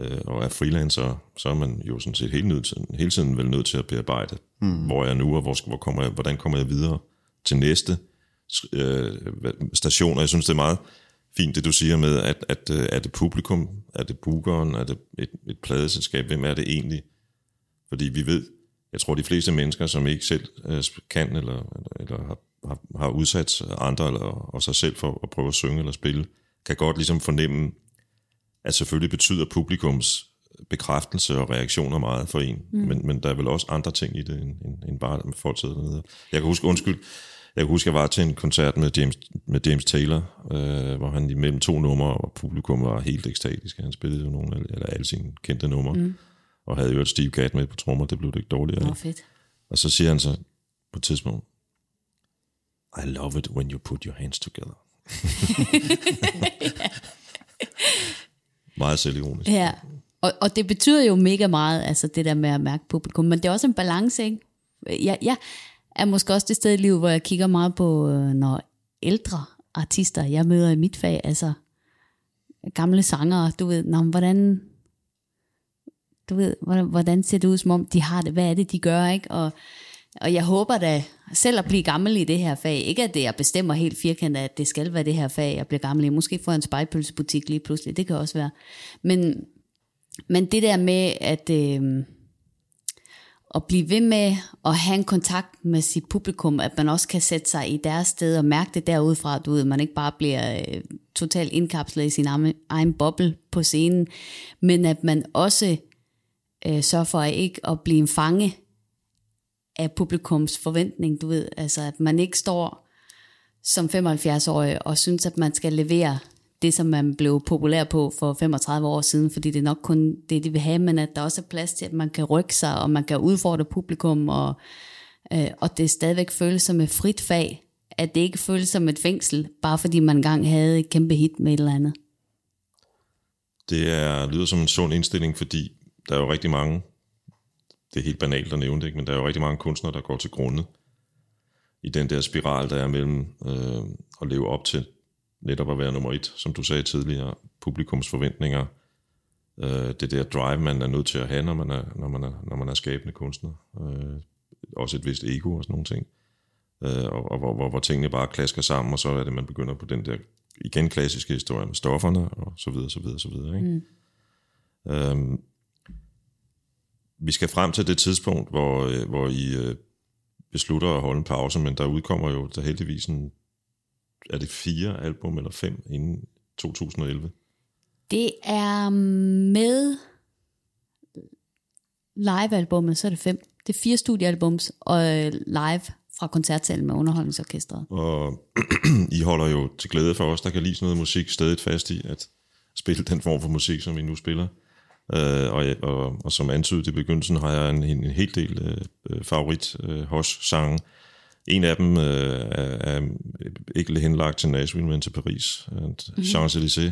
øh, og er freelancer, så er man jo sådan set hele, nødt til, hele tiden vel nødt til at bearbejde, mm. hvor er jeg nu, og hvor, hvor kommer jeg, hvordan kommer jeg videre til næste øh, station. Og jeg synes, det er meget fint, det du siger med, at, at øh, er det publikum, er det bookeren, er det et, et pladeselskab, hvem er det egentlig? Fordi vi ved, jeg tror de fleste mennesker, som ikke selv øh, kan, eller, eller, eller har, har, har udsat andre eller, og sig selv for at prøve at synge eller spille, kan godt ligesom fornemme, at selvfølgelig betyder publikums bekræftelse og reaktioner meget for en, mm. men, men der er vel også andre ting i det, end, end, end bare at folk sidder dernede. Jeg kan huske, undskyld, jeg kan huske, jeg var til en koncert med James, med James Taylor, øh, hvor han imellem to numre, og publikum var helt ekstatisk. Han spillede jo nogle, af- eller alle sine kendte numre, mm. og havde jo et Steve Gadd med på trommer, det blev det ikke dårligere. Nå, fedt. Og så siger han så på et tidspunkt, I love it when you put your hands together. *laughs* *laughs* Meget selvironisk. Ja, og, og det betyder jo mega meget, altså det der med at mærke publikum, men det er også en balance, ikke? Jeg, jeg er måske også det sted i livet, hvor jeg kigger meget på, øh, når ældre artister, jeg møder i mit fag, altså gamle sangere, du ved, nå, hvordan, du ved, hvordan, hvordan ser det ud, som om de har det, hvad er det, de gør, ikke? Og, og jeg håber da selv at blive gammel i det her fag. Ikke at det, jeg bestemmer helt firkantet, at det skal være det her fag, jeg bliver gammel i. Måske får jeg en spejpølsebutik lige pludselig, det kan også være. Men, men det der med at, øh, at blive ved med at have en kontakt med sit publikum, at man også kan sætte sig i deres sted og mærke det derudfra, du ved, at man ikke bare bliver øh, totalt indkapslet i sin egen, egen boble på scenen, men at man også øh, sørger for at ikke at blive en fange af publikums forventning, du ved, altså at man ikke står som 75-årig og synes, at man skal levere det, som man blev populær på for 35 år siden, fordi det er nok kun det, de vil have, men at der også er plads til, at man kan rykke sig, og man kan udfordre publikum, og, øh, og det stadigvæk føles som et frit fag, at det ikke føles som et fængsel, bare fordi man engang havde et kæmpe hit med et eller andet. Det er, lyder som en sund indstilling, fordi der er jo rigtig mange, det er helt banalt at nævne det, ikke? men der er jo rigtig mange kunstnere, der går til grunde i den der spiral, der er mellem øh, at leve op til netop at være nummer et, som du sagde tidligere, publikums forventninger, øh, det der drive, man er nødt til at have, når man er, når man er, når man er skabende kunstner. Øh, også et vist ego og sådan nogle ting. Øh, og, og hvor, hvor, hvor tingene bare klasker sammen, og så er det, man begynder på den der igen klassiske historie med stofferne, og så videre, så videre, så videre. Ikke? Mm. Øhm, vi skal frem til det tidspunkt, hvor, øh, hvor I øh, beslutter at holde en pause, men der udkommer jo der heldigvis en, er det fire album eller fem inden 2011? Det er med live-albummet, så er det fem. Det er fire studiealbums og øh, live fra koncertsalen med underholdningsorkestret. Og *clears throat* I holder jo til glæde for os, der kan lide sådan noget musik, stadig fast i at spille den form for musik, som vi nu spiller. Øh, og, og, og som antydet i begyndelsen, har jeg en, en, hel del øh, øh, favorit øh, hos-sange. En af dem øh, er, er ikke henlagt til Nashville, men til Paris, mm-hmm. Champs-Élysées.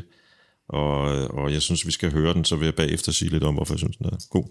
Og, og jeg synes, vi skal høre den, så vil jeg bagefter sige lidt om, hvorfor jeg synes, den er god.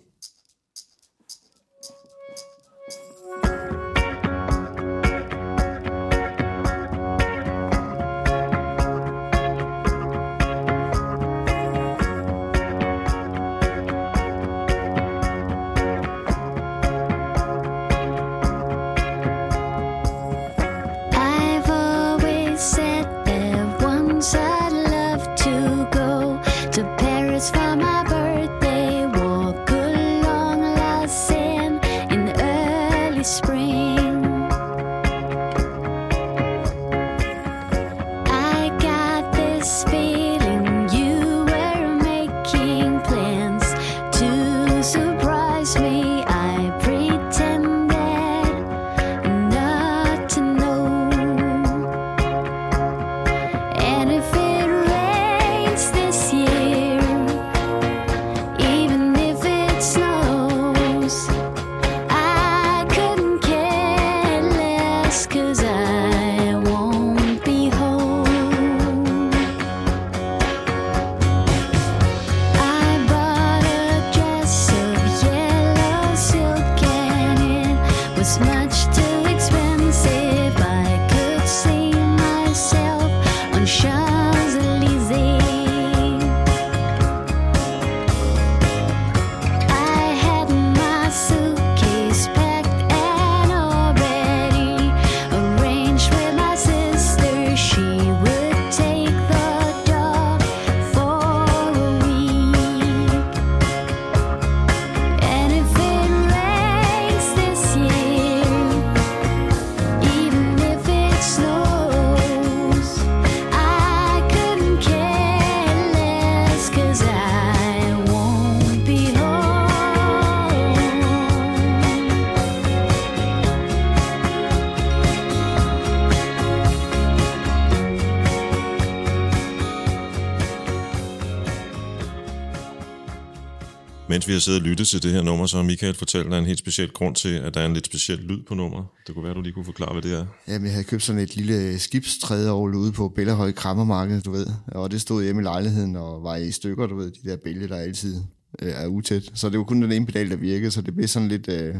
Vi har siddet og lyttet til det her nummer, så har Michael fortalt, at der er en helt speciel grund til, at der er en lidt speciel lyd på nummeret. Det kunne være, du lige kunne forklare, hvad det er. Jamen, jeg havde købt sådan et lille skibstrædeovl ude på Bellerhøj Krammermarked, du ved. Og det stod hjemme i lejligheden og var i stykker, du ved, de der bælge, der altid øh, er utæt. Så det var kun den ene pedal, der virkede, så det blev sådan lidt øh,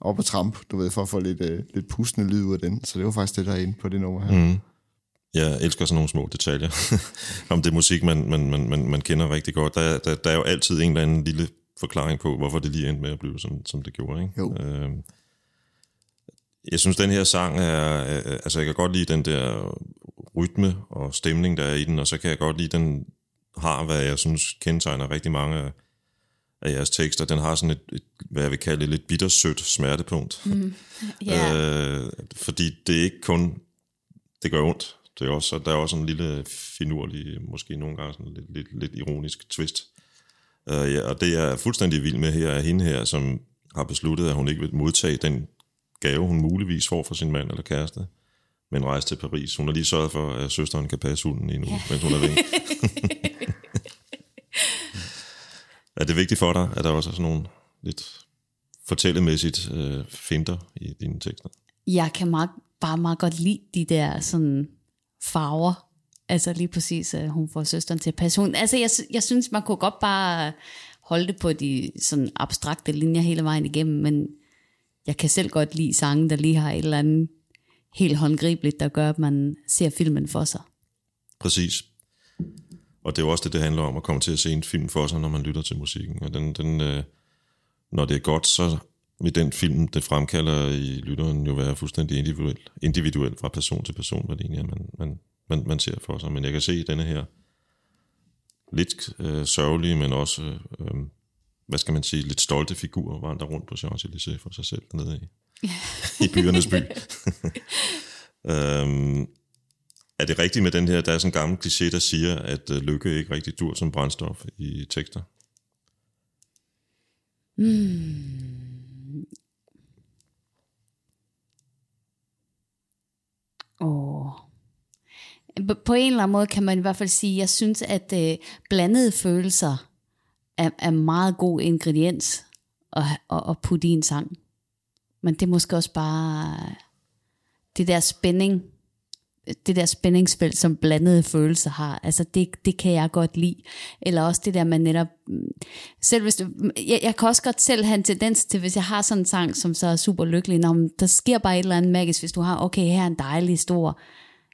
op og tramp, du ved, for at få lidt, øh, lidt pustende lyd ud af den. Så det var faktisk det, der er inde på det nummer her. Mm. Jeg elsker sådan nogle små detaljer. *laughs* Om det musik, man, man, man, man, man kender rigtig godt. Der, der, der er jo altid en eller anden lille forklaring på, hvorfor det lige endte med at blive, som, som det gjorde. Ikke? Jo. Øhm, jeg synes, den her sang er... Altså, jeg kan godt lide den der rytme og stemning, der er i den, og så kan jeg godt lide, den har, hvad jeg synes kendetegner rigtig mange af, af jeres tekster. Den har sådan et, et hvad jeg vil kalde et lidt bittersødt smertepunkt. Mm. *laughs* Ja. øh, fordi det er ikke kun... Det gør ondt. Det er også, der er også en lille finurlig, måske nogle gange sådan lidt, lidt, lidt ironisk twist. Uh, ja, og det jeg er fuldstændig vild med her, er hende her, som har besluttet, at hun ikke vil modtage den gave, hun muligvis får fra sin mand eller kæreste, men rejse til Paris. Hun har lige sørget for, at søsteren kan passe hunden i nu, ja. mens hun er væk. *laughs* er det vigtigt for dig, at der også er sådan nogle lidt fortællemæssigt øh, finter i dine tekster? jeg kan meget, bare meget godt lide de der sådan farver. Altså lige præcis, at hun får søsteren til at passe. Hun, altså jeg, jeg synes, man kunne godt bare holde det på de sådan abstrakte linjer hele vejen igennem, men jeg kan selv godt lide sange, der lige har et eller andet helt håndgribeligt, der gør, at man ser filmen for sig. Præcis. Og det er jo også det, det handler om, at komme til at se en film for sig, når man lytter til musikken. Og den, den, øh, når det er godt, så vil den film, det fremkalder i lytteren jo være fuldstændig individuel, individuel fra person til person, hvad det egentlig er, man, man, man, man ser for sig. Men jeg kan se denne her lidt øh, sørgelige, men også, øh, hvad skal man sige, lidt stolte figur vandrer rundt på Champs-Élysées for sig selv dernede i, i byernes by. *laughs* øhm, er det rigtigt med den her, der er sådan en gammel kliché, der siger, at øh, lykke ikke rigtig dur som brændstof i tekster? Åh. På- på en eller anden måde kan man i hvert fald sige, at jeg synes, at øh, blandede følelser er, er meget god ingrediens at, at, at putte i en sang. Men det er måske også bare øh, det der spænding, det der spændingsfelt, som blandede følelser har, altså det, det kan jeg godt lide. Eller også det der, man netop, mm, selv hvis mm, jeg, jeg kan også godt selv have en tendens til, hvis jeg har sådan en sang, som så er super lykkelig, når der sker bare et eller andet magisk, hvis du har, okay, her er en dejlig, stor,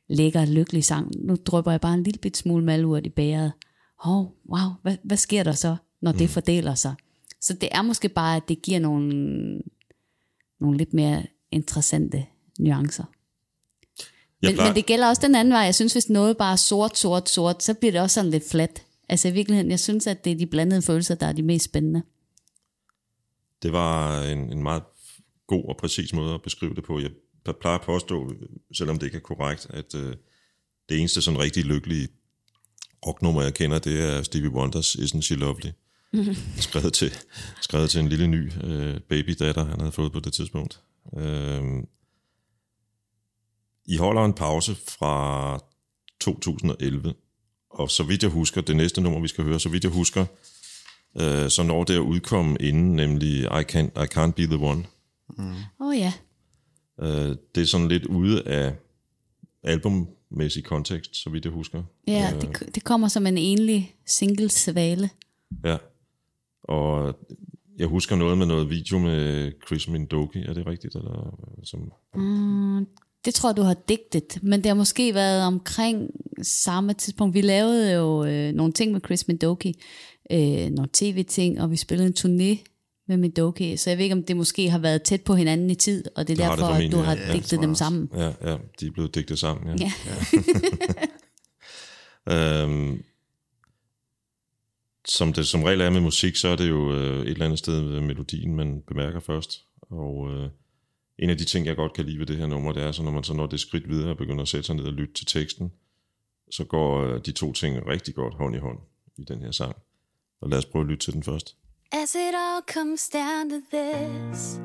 lækker, lykkelig sang, nu drøber jeg bare en lille bit smule malurt i bæret. Åh, oh, wow, hvad, hvad sker der så, når det fordeler sig? Så det er måske bare, at det giver nogle, nogle lidt mere interessante nuancer. Men, men det gælder også den anden vej. Jeg synes, hvis noget bare er sort, sort, sort, så bliver det også sådan lidt flat. Altså i virkeligheden, jeg synes, at det er de blandede følelser, der er de mest spændende. Det var en, en meget god og præcis måde at beskrive det på. Jeg plejer at påstå, selvom det ikke er korrekt, at øh, det eneste sådan rigtig lykkelige rocknummer, jeg kender, det er Stevie Wonders Isn't She Lovely. *laughs* skrevet, til, skrevet til en lille ny øh, babydatter, han havde fået på det tidspunkt. Øh, I holder en pause fra 2011, og så vidt jeg husker, det næste nummer, vi skal høre, så vidt jeg husker, øh, så når det at udkomme inden, nemlig I Can't, I can't Be The One. Åh oh, ja. Øh, det er sådan lidt ude af albummæssig kontekst, så vidt jeg husker. Ja, det, det kommer som en enlig single svale. Ja. Og jeg husker noget med noget video med Chris Mindoki, er det rigtigt? Eller, som, Det tror jeg, du har digtet, men det har måske været omkring samme tidspunkt. Vi lavede jo øh, nogle ting med Chris Mendoki, øh, nogle tv-ting, og vi spillede en turné med Mendoki, så jeg ved ikke, om det måske har været tæt på hinanden i tid, og det er har det derfor, at du har ja, ja, digtet dem sammen. ja, ja, de er blevet digtet sammen. Ja. Ja. *laughs* Øhm, som det som regel er med musik, så er det jo øh, et eller andet sted melodien, man bemærker først. Og øh, en af de ting, jeg godt kan lide ved det her nummer, det er, så når man så når det skridt videre og begynder at sætte sig ned og lytte til teksten, så går øh, de to ting rigtig godt hånd i hånd i den her sang. Og lad os prøve at lytte til den først. As it all comes down to this,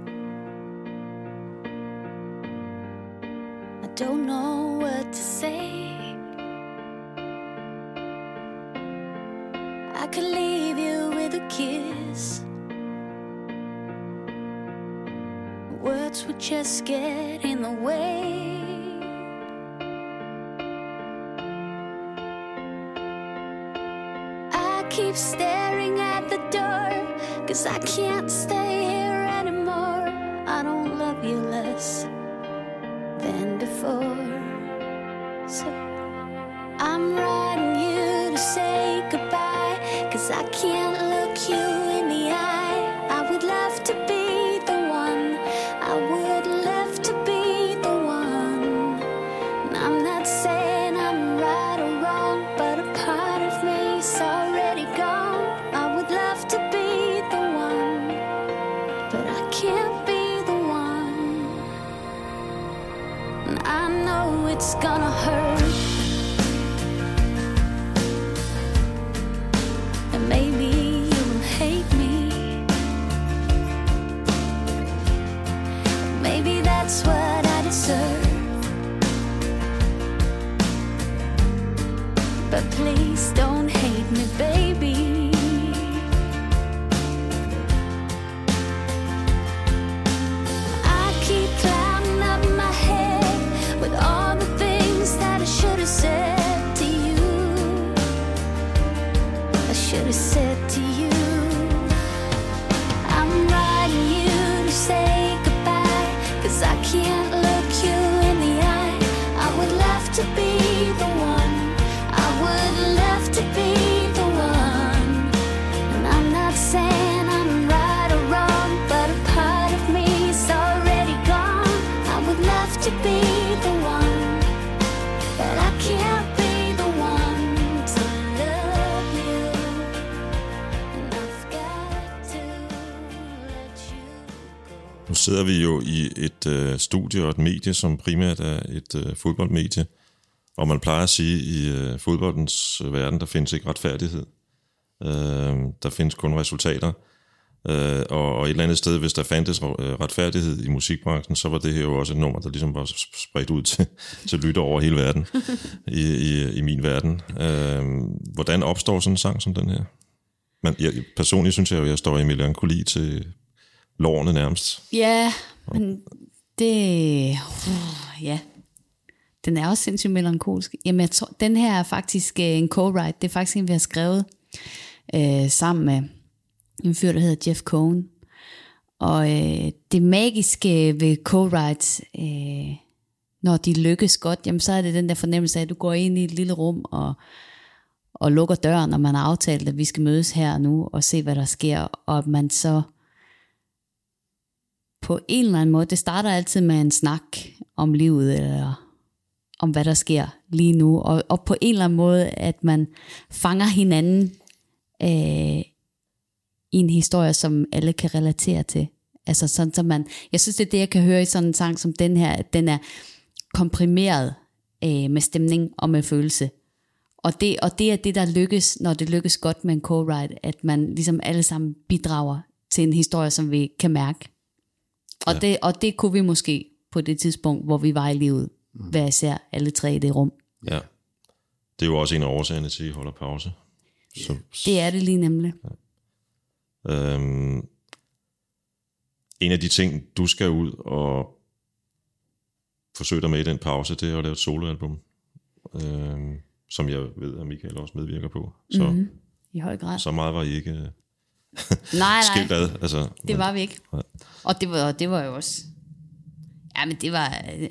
I don't know what to say. I could leave you with a kiss. Words would just get in the way. I keep staring at the door, cause I can't stay here anymore. I don't love you less than before. So I'm writing you to say goodbye, cause I can't place. Don't sidder vi jo i et øh, studie og et medie, som primært er et øh, fodboldmedie. Og man plejer at sige, at i øh, fodboldens øh, verden, der findes ikke retfærdighed. Øh, der findes kun resultater. Øh, og, og et eller andet sted, hvis der fandtes øh, retfærdighed i musikbranchen, så var det her jo også et nummer, der ligesom var spredt ud til, *laughs* til lytter over hele verden, *laughs* i, i, i min verden. Øh, hvordan opstår sådan en sang som den her? Men jeg, personligt synes jeg jo, at jeg står i melankoli til lårene nærmest. Ja, men det... Uh, ja. Den er også sindssygt melankolsk. Jamen, jeg tror, den her er faktisk øh, en co-write. Det er faktisk en, vi har skrevet øh, sammen med en fyr, der hedder Jeff Cohen. Og øh, det magiske ved co-writes, øh, når de lykkes godt, jamen så er det den der fornemmelse af, at du går ind i et lille rum og, og lukker døren, når man har aftalt, at vi skal mødes her og nu og se, hvad der sker, og at man så på en eller anden måde, det starter altid med en snak om livet, eller om hvad der sker lige nu, og, og på en eller anden måde, at man fanger hinanden øh, i en historie, som alle kan relatere til. Altså sådan, så man, jeg synes, det er det, jeg kan høre i sådan en sang som den her, at den er komprimeret øh, med stemning og med følelse. Og det, og det er det, der lykkes, når det lykkes godt med en co-write, at man ligesom alle sammen bidrager til en historie, som vi kan mærke. Og, ja. det, og det kunne vi måske på det tidspunkt, hvor vi var i livet, mm. hver især alle tre i det rum. Ja. Det er jo også en af årsagerne til, at I holder pause. Så, Det er det lige nemlig. Øhm, en af de ting, du skal ud og forsøge dig med i den pause, det er at lave et soloalbum, øhm, som jeg ved, at Michael også medvirker på. Så, mm-hmm. I høj grad. så meget var I ikke nej, nej, ad. Altså, det var vi ikke. Nej. Og det var, det var jo også... Ja, men det var øh,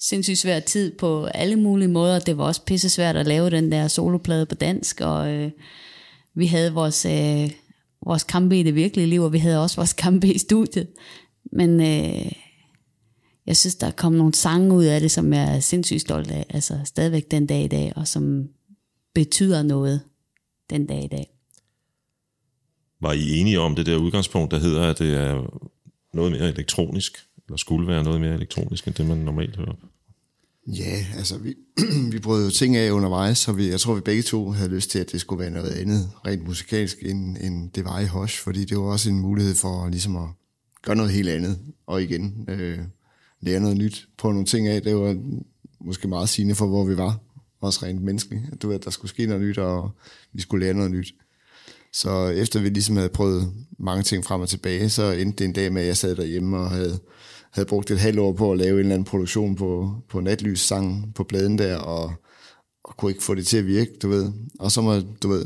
sindssygt svær tid på alle mulige måder. Det var også pisse svært at lave den der soloplade på dansk, og øh, vi havde vores, øh, vores kampe i det virkelige liv, og vi havde også vores kampe i studiet. Men øh, jeg synes, der kom nogle sange ud af det, som jeg er sindssygt stolt af, altså stadigvæk den dag i dag, og som betyder noget den dag i dag. Var I enige om det der udgangspunkt, der hedder, at det er noget mere elektronisk, eller skulle være noget mere elektronisk, end det man normalt hører? Ja, altså vi, *clears throat* vi brød jo ting af undervejs, så vi, jeg tror, vi begge to havde lyst til, at det skulle være noget andet, rent musikalsk, end, end det var i Hosh, fordi det var også en mulighed for ligesom at gøre noget helt andet, og igen øh, lære noget nyt, på nogle ting af. Det var måske meget sigende for, hvor vi var, også rent menneskeligt. Du ved, at der skulle ske noget nyt, og vi skulle lære noget nyt. Så efter vi ligesom havde prøvet mange ting frem og tilbage, så endte det en dag med, at jeg sad derhjemme og havde, havde brugt et halvt år på at lave en eller anden produktion på, på natlys sang på pladen der, og, og kunne ikke få det til at virke, du ved. Og så må, du ved,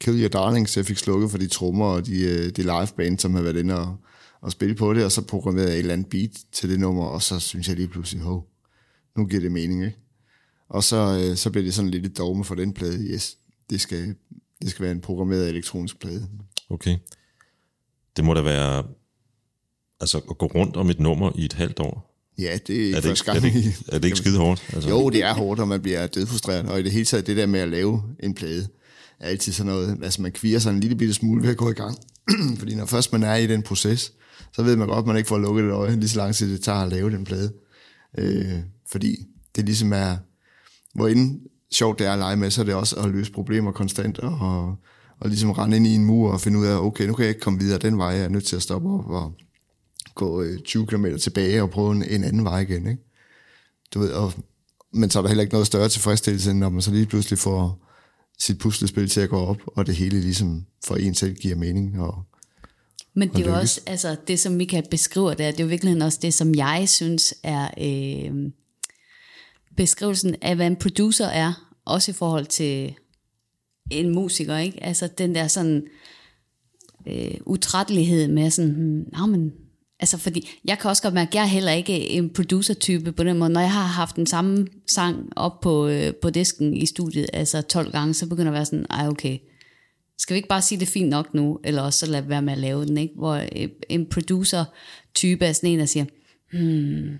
Kill Your Darlings, jeg fik slukket for de trommer og de, øh, de live band, som havde været inde og, og spille på det, og så programmerede jeg et eller andet beat til det nummer, og så synes jeg lige pludselig, hov, nu giver det mening, ikke? Og så, øh, så blev det sådan lidt et dogme for den plade, yes, det skal, det skal være en programmeret elektronisk plade. Okay. Det må da være altså at gå rundt om et nummer i et halvt år. Ja, det er ikke Er det, ikke, er, det, ikke- er det ikke skide hårdt? Altså, Jo, det er hårdt, og man bliver dødfrustreret. Og i det hele taget, det der med at lave en plade, er altid sådan noget, altså man kvier sig en lille bitte smule ved at gå i gang. *clears throat* Fordi når først man er i den proces, så ved man godt, at man ikke får lukket et øje, lige så lang tid det tager at lave den plade. Øh, fordi det ligesom er, hvor inden sjovt det er at lege med, så er det også at løse problemer konstant, og, og ligesom rende ind i en mur og finde ud af, okay, nu kan jeg ikke komme videre den vej, jeg er nødt til at stoppe op og gå øh, 20 km tilbage og prøve en, en anden vej igen, ikke? Du ved, og, men så er der heller ikke noget større tilfredsstillelse, end når man så lige pludselig får sit puslespil til at gå op, og det hele ligesom for en selv giver mening. Og, Men det er jo også, altså det som Michael beskriver der, det er jo virkelig også det, som jeg synes er øh, beskrivelsen af, hvad en producer er, også i forhold til en musiker, ikke? Altså den der sådan øh, utrættelighed med sådan, hmm, nej, men, altså fordi, jeg kan også godt mærke, at jeg er heller ikke en producer-type på den måde, når jeg har haft den samme sang op på, øh, på disken i studiet, altså 12 gange, så begynder jeg at være sådan, ej okay, skal vi ikke bare sige det fint nok nu, eller også så lade være med at lave den, ikke? Hvor øh, en producer-type er sådan en, der siger, hmm,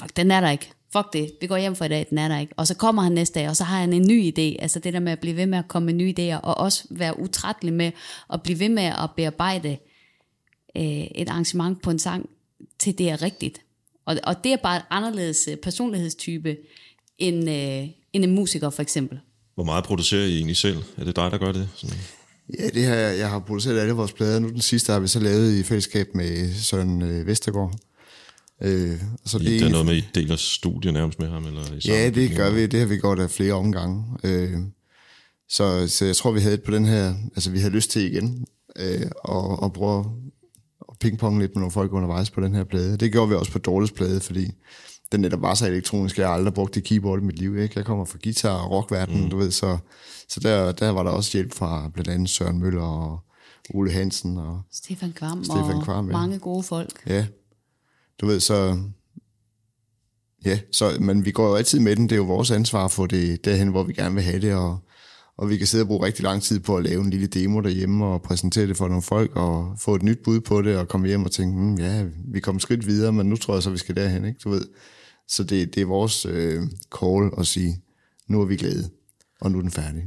fuck, den er der ikke. Fuck det, vi går hjem for i dag, den er der ikke. Og så kommer han næste dag, og så har han en ny idé. Altså det der med at blive ved med at komme med nye idéer, og også være utrættelig med at blive ved med at bearbejde øh, et arrangement på en sang til det er rigtigt. Og, og det er bare et anderledes øh, personlighedstype end, øh, end en musiker for eksempel. Hvor meget producerer I egentlig selv? Er det dig, der gør det? Sådan. Ja, det her, jeg har produceret alle vores plader. Nu den sidste har vi så lavet i fællesskab med Søren øh, Vestergaard. Øh, så Det, det er noget med, I deler studie nærmest med ham? Eller i Ja, det gør vi. Det har vi gjort af flere omgange. Øh, så, så jeg tror, vi havde et på den her... Altså, vi havde lyst til igen øh, og, og prøve at pingpong lidt med nogle folk undervejs på den her plade. Det gjorde vi også på Dorles plade, fordi den netop var så elektronisk. Jeg har aldrig brugt det keyboard i mit liv. Ikke? Jeg kommer fra guitar og rockverdenen, mm. du ved. Så, så der, der var der også hjælp fra blandt andet Søren Møller og Ole Hansen og Stefan Kvam Stefan og Kvam, ja. mange gode folk. Ja, du ved, så... Ja, så, men vi går jo altid med den. Det er jo vores ansvar at få det derhen, hvor vi gerne vil have det, og, og vi kan sidde og bruge rigtig lang tid på at lave en lille demo derhjemme og præsentere det for nogle folk, og få et nyt bud på det, og komme hjem og tænke, hmm, ja, vi kommer skridt videre, men nu tror jeg så, vi skal derhen, ikke? Du ved. Så det, det er vores øh, call at sige, nu er vi glade, og nu er den færdig.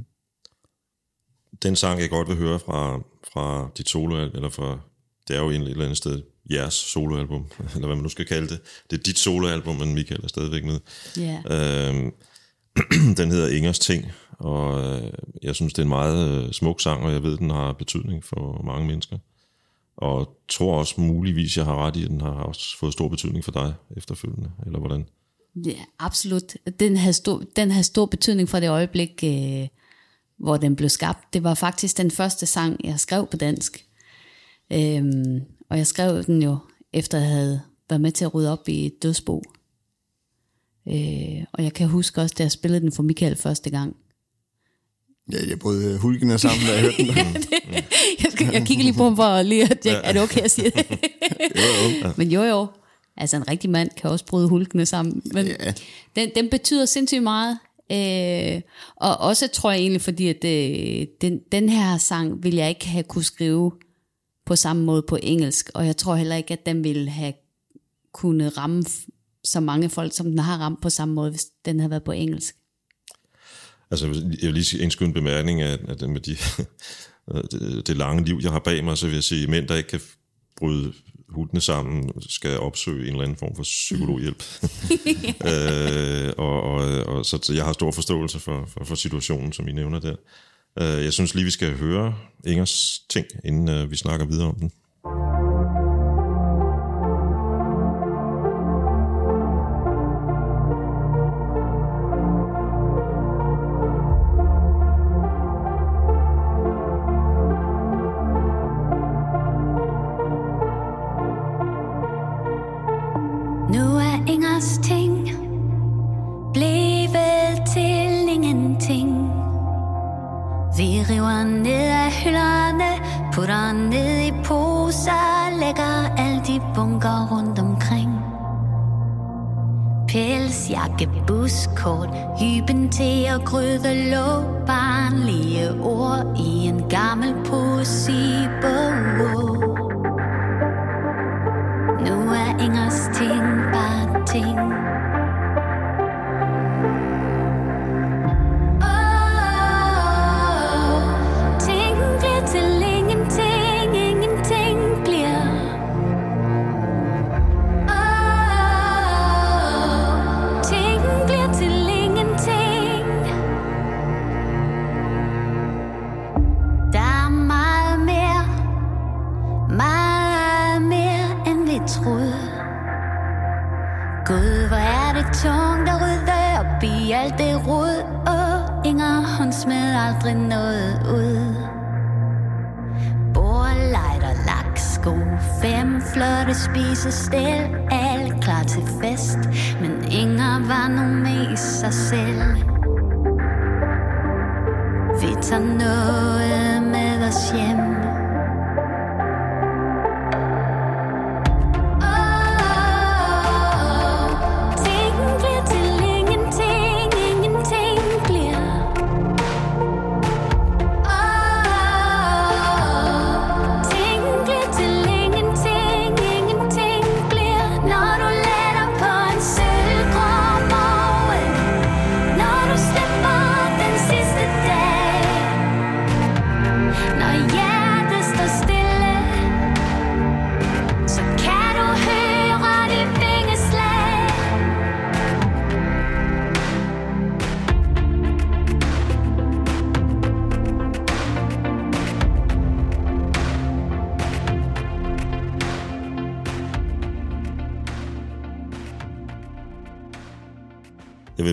Den sang, jeg godt vil høre fra, fra dit solo, eller fra, det er jo egentlig et eller andet sted jeres soloalbum, *laughs* eller hvad man nu skal kalde det. Det er dit soloalbum, men Michael er stadigvæk med. Ja. Øhm, *clears throat* den hedder Ingers Ting, og øh, jeg synes, det er en meget øh, smuk sang, og jeg ved, den har betydning for mange mennesker. Og tror også muligvis, jeg har ret i, at den har også fået stor betydning for dig efterfølgende, eller hvordan? Ja, absolut. Den havde stor, den havde stor betydning for det øjeblik, øh, hvor den blev skabt. Det var faktisk den første sang, jeg skrev på dansk. Øhm, og jeg skrev den jo, efter jeg havde været med til at rydde op i et dødsbo. Øh, og jeg kan huske også, da jeg spillede den for Michael første gang. Ja, jeg brød hulken af sammen, da jeg hørte den. *laughs* jeg, skal, jeg kigger lige på ham for at lige at tjekke, er det okay, jeg siger det? *laughs* Men jo jo, altså en rigtig mand kan også bryde hulkene sammen. Men Ja. den, den betyder sindssygt meget. Øh, og også tror jeg egentlig, fordi at øh, den, den her sang vil jeg ikke have kunne skrive på samme måde på engelsk. Og jeg tror heller ikke, at den ville have kunne ramme så mange folk, som den har ramt på samme måde, hvis den havde været på engelsk. Altså, jeg vil lige sige en bemærkning, at, at med de, *laughs* det, lange liv, jeg har bag mig, så vil jeg sige, at mænd, der ikke kan bryde hudene sammen, skal opsøge en eller anden form for psykologhjælp. *laughs* øh, og, og, og, så, så jeg har stor forståelse for, for, for situationen, som I nævner der. Øh, jeg synes lige, vi skal høre Ingers ting, inden øh, vi snakker videre om den.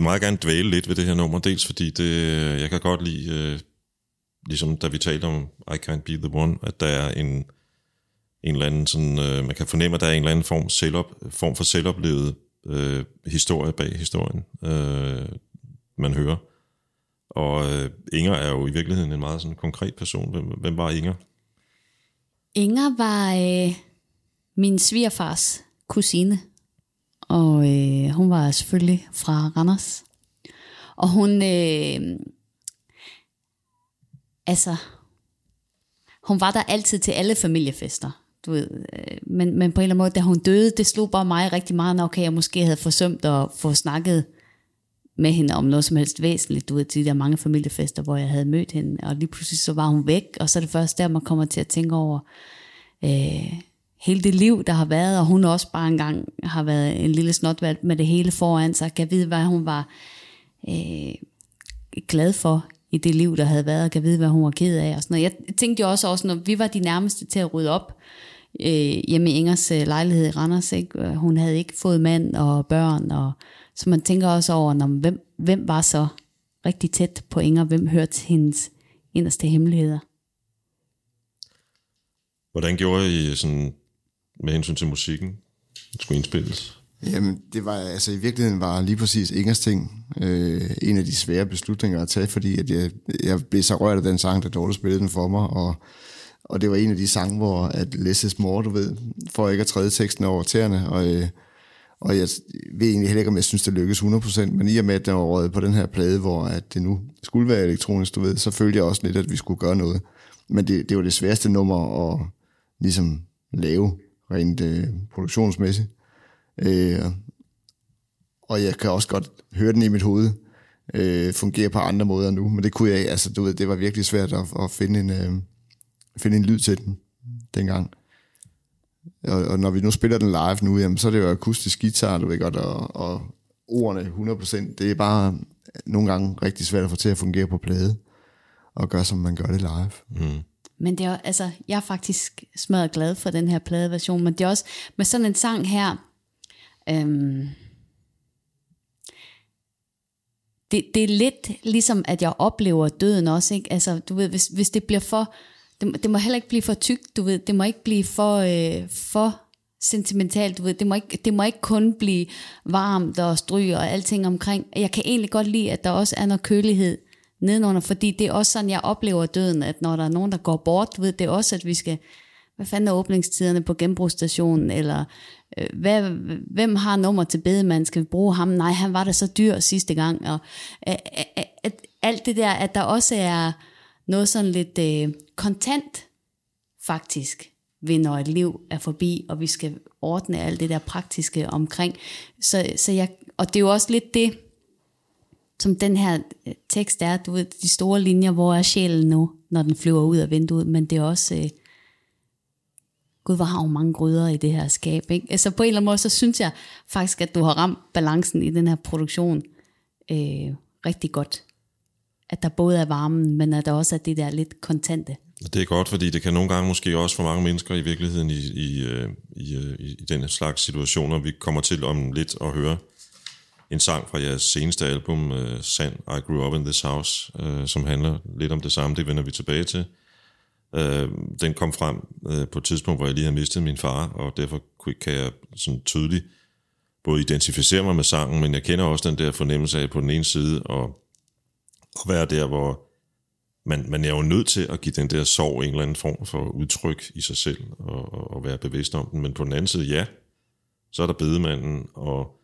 Meget gerne dvæle lidt ved det her nummer, dels fordi det, øh, jeg kan godt lide, øh, ligesom da vi talte om I Can't Be The One, at der er en, en eller anden sådan, øh, man kan fornemme, at der er en eller anden form, selvop, form for selvoplevet øh, historie bag historien, øh, man hører. Og øh, Inger er jo i virkeligheden en meget sådan konkret person. Hvem, hvem var Inger? Inger var øh, min svigerfars kusine, og øh, hun var selvfølgelig fra Randers. Og hun, øh, altså, hun var der altid til alle familiefester. Du ved, øh, men, men på en eller anden måde, da hun døde, det slog bare mig rigtig meget, når okay, jeg måske havde forsømt at få snakket med hende om noget som helst væsentligt, du ved, til de der mange familiefester, hvor jeg havde mødt hende, og lige pludselig så var hun væk, og så er det først der, man kommer til at tænke over øh, hele det liv, der har været, og hun også bare engang har været en lille snotvalg med det hele foran sig, kan vide, hvad hun var øh, glad for i det liv, der havde været, og kan vide, hvad hun var ked af. Og sådan noget. Jeg tænkte jo også, også, når vi var de nærmeste til at rydde op øh, hjemme i Ingers øh, lejlighed i Randers, ikke? hun havde ikke fået mand og børn, og så man tænker også over, når, hvem, hvem var så rigtig tæt på Inger, hvem hørte hendes inderste hemmeligheder. Hvordan gjorde I sådan, med hensyn til musikken, det skulle indspilles? Jamen, det var altså i virkeligheden var lige præcis Ingers ting øh, en af de svære beslutninger at tage, fordi at jeg, jeg blev så rørt af den sang, der Dorte spillede den for mig, og, og det var en af de sange, hvor at Less is more, du ved, for ikke at træde teksten over tæerne, og, øh, og jeg ved egentlig heller ikke, om jeg synes, det lykkedes 100%, men i og med, at den var røget på den her plade, hvor at det nu skulle være elektronisk, du ved, så følte jeg også lidt, at vi skulle gøre noget. Men det, det var det sværeste nummer at ligesom lave, rent øh, produktionsmæssigt. Øh, og jeg kan også godt høre den i mit hoved, øh, fungere på andre måder nu, men det kunne jeg altså du ved, det var virkelig svært at, at finde, en, øh, finde en lyd til den dengang. Og, og når vi nu spiller den live nu, jamen, så er det jo akustisk guitar, du ved godt, og, og ordene 100%, det er bare nogle gange rigtig svært at få til at fungere på plade, og gøre som man gør det live. Mm. Men det er, altså, jeg er faktisk smadret glad for den her pladeversion, men det er også med sådan en sang her, øhm, det, det er lidt ligesom, at jeg oplever døden også, ikke? Altså, du ved, hvis, hvis det bliver for, det, det må heller ikke blive for tykt, du ved, det må ikke blive for, øh, for sentimentalt, du ved, det må, ikke, det må ikke kun blive varmt og stryg og alting omkring. Jeg kan egentlig godt lide, at der også er noget kølighed nedenunder, fordi det er også sådan, jeg oplever døden, at når der er nogen, der går bort, ved, det også, at vi skal, hvad fanden er åbningstiderne på genbrugsstationen, eller øh, hvad, hvem har nummer til bedemand, skal vi bruge ham? Nej, han var da så dyr sidste gang, og øh, øh, at, alt det der, at der også er noget sådan lidt øh, kontant, faktisk, ved når et liv er forbi, og vi skal ordne alt det der praktiske omkring. Så, så jeg, og det er jo også lidt det, som den her øh, tekst er, du ved, de store linjer, hvor er sjælen nu, når den flyver ud af vinduet, men det er også, øh, gud, hvor har jo mange gryder i det her skab, ikke? Altså på en eller anden måde, så synes jeg faktisk, at du har ramt balancen i den her produktion øh, rigtig godt. At der både er varmen, men at der også er det der lidt kontante. Det er godt, fordi det kan nogle gange måske også for mange mennesker i virkeligheden i, i, øh, i, øh, i, i den slags situationer, vi kommer til om lidt at høre en sang fra jeres seneste album, uh, Sand, I Grew Up in This House, uh, som handler lidt om det samme, det vender vi tilbage til. Uh, den kom frem uh, på et tidspunkt, hvor jeg lige havde mistet min far, og derfor kan jeg sådan tydeligt både identificere mig med sangen, men jeg kender også den der fornemmelse af på den ene side, og at være der, hvor man, man er jo nødt til at give den der sorg en eller anden form for udtryk i sig selv, og, og, og være bevidst om den. Men på den anden side, ja, så er der bedemanden, og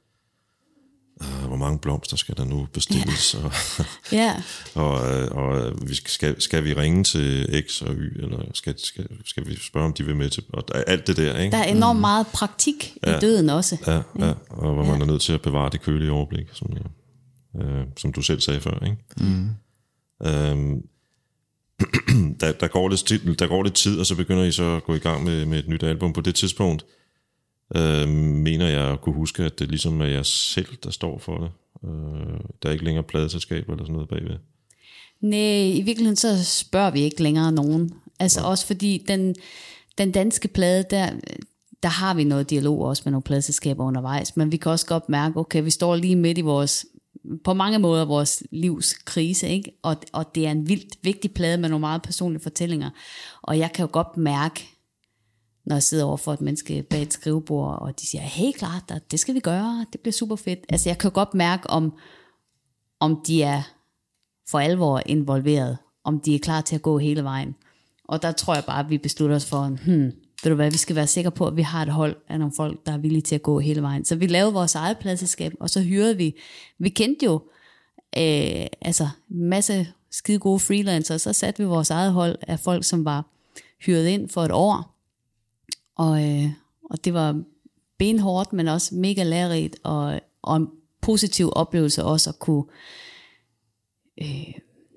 hvor mange blomster skal der nu bestilles, og, *laughs* Ja, *laughs* og, øh, og vi skal, skal, vi ringe til X og Y, eller skal, skal, skal vi spørge, om de vil med til, og der, alt det der, ikke? der er enormt meget praktik i døden også. Ja, ja, og hvor man er nødt til at bevare det kølige overblik, som, øh, som du selv sagde før, ikke? Mm. Øhm, *clears throat* der, der, går lidt, tid- der går lidt tid, og så begynder I så at gå i gang med, med et nyt album. På det tidspunkt øh, mener jeg at kunne huske, at det ligesom er jeg selv, der står for det. Øh, der er ikke længere pladeselskab eller sådan noget bagved. Nej, i virkeligheden så spørger vi ikke længere nogen. Altså også fordi den, den danske plade, der, der har vi noget dialog også med nogle pladeselskaber undervejs, men vi kan også godt mærke, okay, vi står lige midt i vores på mange måder vores livs krise, ikke? Og, og det er en vildt vigtig plade med nogle meget personlige fortællinger. Og jeg kan jo godt mærke, når jeg sidder over for et menneske bag et skrivebord, og de siger, hey klart, det skal vi gøre, det bliver super fedt. Altså jeg kan godt mærke, om, om de er for alvor involveret, om de er klar til at gå hele vejen. Og der tror jeg bare, at vi beslutter os for, hmm, ved du hvad, vi skal være sikre på, at vi har et hold af nogle folk, der er villige til at gå hele vejen. Så vi lavede vores eget pladselskab, og så hyrede vi, vi kendte jo øh, altså masse skide gode freelancere, så satte vi vores eget hold af folk, som var hyret ind for et år. Og, øh, og det var benhårdt, men også mega lærerigt, og, og en positiv oplevelse også at kunne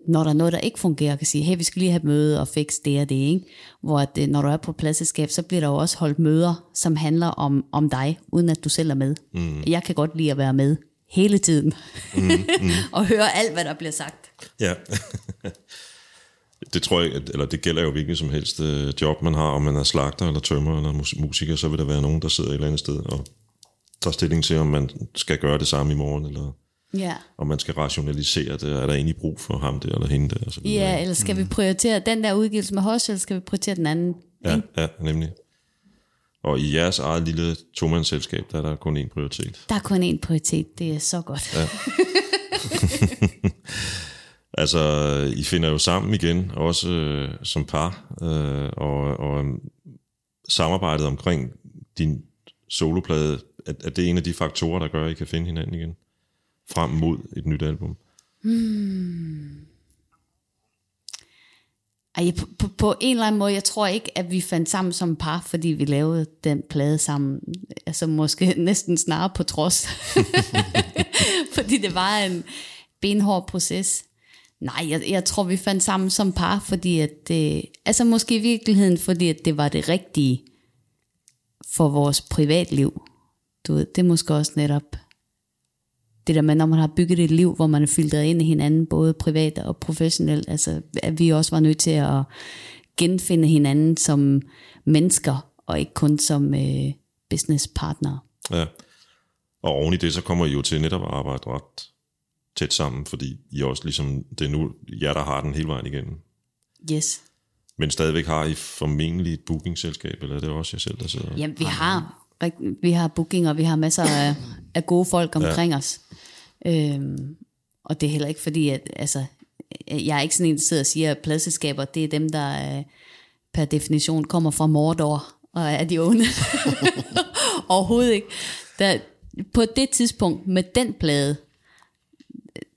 når der er noget, der ikke fungerer, kan sige, hey, vi skal lige have et møde og fikse det og det, ikke? Hvor at, øh, når du er på pladselskab, så bliver der jo også holdt møder, som handler om, om dig, uden at du selv er med. Mm. Jeg kan godt lide at være med hele tiden, mm, mm. *laughs* og høre alt, hvad der bliver sagt. Ja. Det tror jeg, at- eller det gælder jo hvilken som helst øh, job, man har, om man er slagter eller tømmer eller mus- musiker, så vil der være nogen, der sidder et eller andet sted og tager stilling til, om man skal gøre det samme i morgen, eller Ja. om man skal rationalisere det, er der egentlig brug for ham der eller hende der, og så. Ja, eller skal vi prioritere den der udgivelse med hos, eller skal vi prioritere den anden? ja, ja, nemlig. Og i jeres eget lille tomandsselskab, der er der kun én prioritet. Der er kun én prioritet, det er så godt. Ja. *laughs* Altså, I finder jo sammen igen, også øh, som par, øh, og, og samarbejdet omkring din soloplade, er, er det en af de faktorer, der gør, at I kan finde hinanden igen? Frem mod et nyt album? Hmm. Ej, på, på, på en eller anden måde, jeg tror ikke, at vi fandt sammen som par, fordi vi lavede den plade sammen. Altså måske *laughs* næsten snarere på trods. *laughs* fordi det var en benhård proces. Nej, jeg, jeg tror, vi fandt sammen som par, fordi at det, altså måske i virkeligheden, fordi at det var det rigtige for vores privatliv. Du ved, det er måske også netop det der med, når man har bygget et liv, hvor man er filtreret ind i hinanden, både privat og professionelt, altså at vi også var nødt til at genfinde hinanden som mennesker, og ikke kun som øh, businesspartnere. Ja. Og oven i det, så kommer I jo til netop at arbejde ret tæt sammen, fordi I også ligesom, det er nu jer, der har den hele vejen igennem. Yes. Men stadigvæk har I formentlig et bookingselskab, eller er det også jer selv, der sidder? Jamen, vi har, vi har booking, og vi har masser af, af gode folk omkring ja. os. Øhm, og det er heller ikke fordi, at altså, jeg er ikke sådan en, der sidder og siger, at pladselskaber, det er dem, der øh, per definition kommer fra Mordor, og er de onde. *laughs* Overhovedet ikke. Der, på det tidspunkt, med den plade,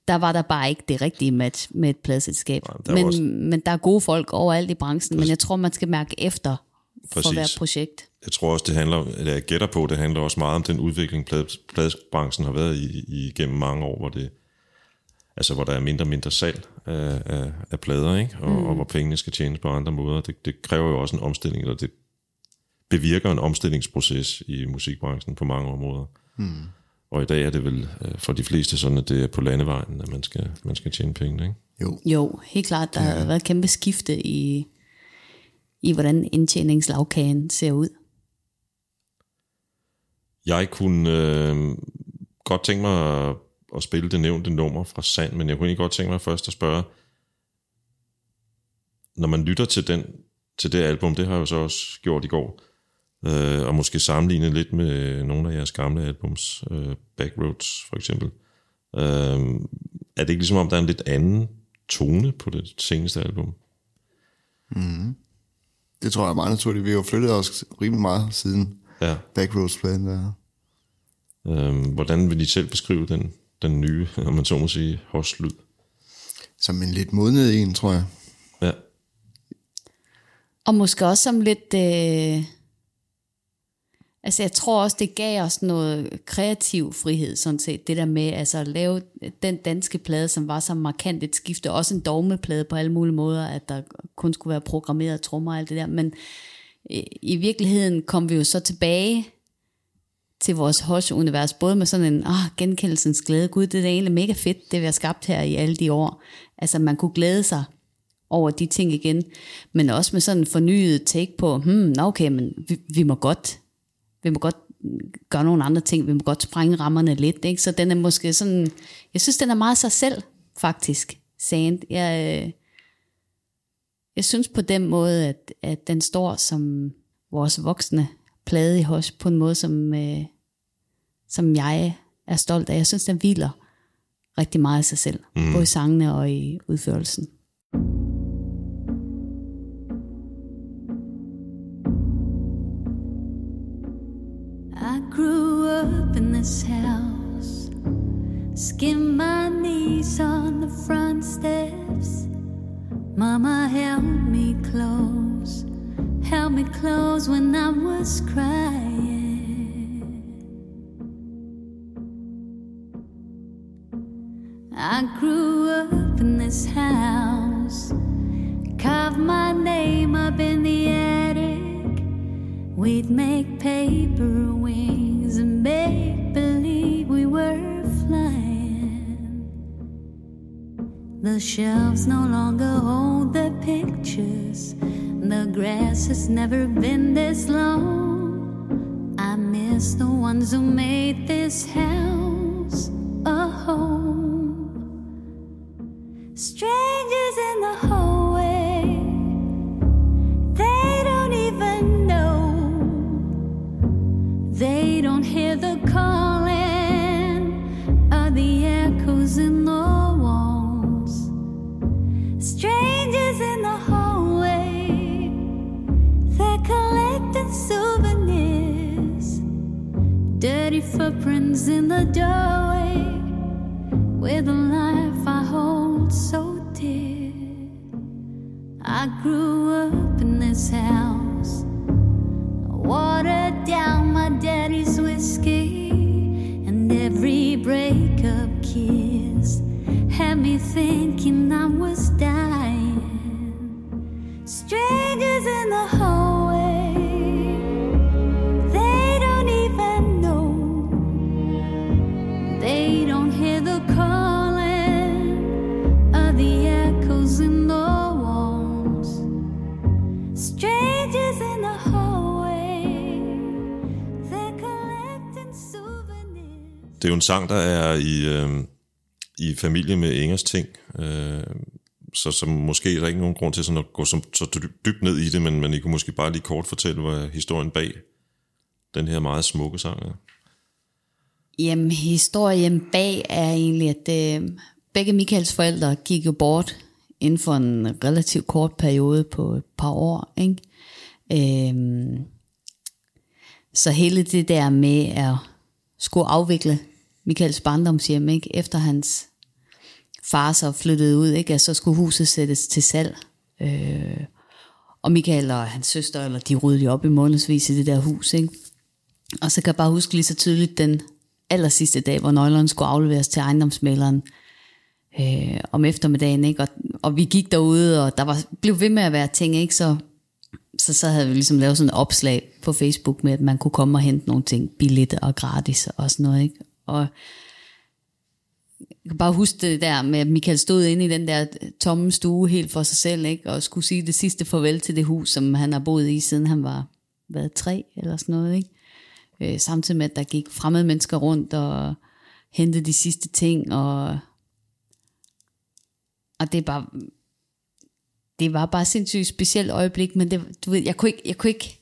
der var der bare ikke det rigtige match med et pladselskab. Nej, der er men, også- men der er gode folk overalt i branchen, men jeg tror, man skal mærke efter for Præcis. hvert projekt. Jeg tror også, det handler, eller jeg gætter på, det handler også meget om den udvikling, pladebranchen har været i, i gennem mange år, hvor det altså hvor der er mindre og mindre salg af, af, af plader, ikke? Og, mm. og hvor pengene skal tjenes på andre måder. Det, det kræver jo også en omstilling, eller det bevirker en omstillingsproces i musikbranchen på mange områder. Mm. Og i dag er det vel øh, for de fleste sådan, at det er på landevejen, at man skal, man skal tjene penge, ikke? Jo, Jo, helt klart. Der har været et kæmpe skifte i, i hvordan indtjeningslavkagen ser ud. Jeg kunne øh, godt tænke mig at, at spille det nævnte nummer fra Sand, men jeg kunne egentlig godt tænke mig først at spørge, når man lytter til, den, til det album, det har jeg jo så også gjort i går, øh, og måske sammenligne lidt med nogle af jeres gamle albums, øh, Backroads for eksempel. Øh, er det ikke ligesom om, der er en lidt anden tone på det seneste album? det tror jeg er meget naturligt. Vi har jo flyttet os rimelig meget siden Ja. Backroads-pladen der. Øh, hvordan vil I selv beskrive den, den nye, om man så må sige, hoslyd? Som en lidt modnet en, tror jeg. Ja. Og måske også som lidt... Øh, altså jeg tror også, det gav os noget kreativ frihed, sådan set. Det der med altså, at lave den danske plade, som var så markant et skifte. Også en dogmeplade på alle mulige måder, at der kun skulle være programmeret trommer og alt det der. Men øh, i virkeligheden kom vi jo så tilbage til vores Hush-univers, både med sådan en ah, genkendelsens glæde. Gud, det er egentlig mega fedt, det vi har skabt her i alle de år. Altså man kunne glæde sig over de ting igen, men også med sådan en fornyet take på, hmm, okay, men vi, vi må godt, vi må godt gøre nogle andre ting, vi må godt sprænge rammerne lidt, ikke? så den er måske sådan, jeg synes, den er meget sig selv, faktisk, Sand. Jeg, øh, jeg synes på den måde, at, at den står som vores voksne plade i hos, på en måde, som, øh, som jeg er stolt af. Jeg synes, den hviler rigtig meget af sig selv, mm. både i sangene og i udførelsen. The front steps. Mama held me close, held me close when I was crying. I grew up in this house, carved my name up in the attic. We'd make paper wings and make believe we were The shelves no longer hold the pictures. The grass has never been this long. I miss the ones who made this house a home. Strangers in the hallway, footprints in the doorway with a life I hold so dear. I grew up in this house, watered down my daddy's whiskey, and every breakup kiss had me thinking I was dying. Strangers in the hallway, Det er jo en sang, der er i, øh, i familie med Ingers ting, øh, så, så måske er der ikke nogen grund til sådan at gå så, så dybt ned i det, men, men I kunne måske bare lige kort fortælle, hvad historien bag den her meget smukke sang er. Jamen, historien bag er egentlig, at øh, begge Michaels forældre gik jo bort inden for en relativt kort periode på et par år. Ikke? Øh, så hele det der med at skulle afvikle Michaels barndomshjem, ikke? efter hans far så flyttede ud, ikke? Altså, så skulle huset sættes til salg. Øh, og Michael og hans søster, eller de ryddede op i månedsvis i det der hus. Ikke? Og så kan jeg bare huske lige så tydeligt den aller sidste dag, hvor nøglerne skulle afleveres til ejendomsmaleren øh, om eftermiddagen. Ikke? Og, og vi gik derude, og der var, blev ved med at være ting, ikke? Så, så, så havde vi ligesom lavet sådan et opslag på Facebook med, at man kunne komme og hente nogle ting billigt og gratis og sådan noget. Ikke? Og jeg kan bare huske det der med, at Michael stod inde i den der tomme stue helt for sig selv, ikke? og skulle sige det sidste farvel til det hus, som han har boet i, siden han var hvad, tre eller sådan noget. Ikke? Øh, samtidig med, at der gik fremmede mennesker rundt og hentede de sidste ting, og, og det er bare, det var bare et sindssygt specielt øjeblik, men det, du ved, jeg kunne ikke, jeg kunne ikke,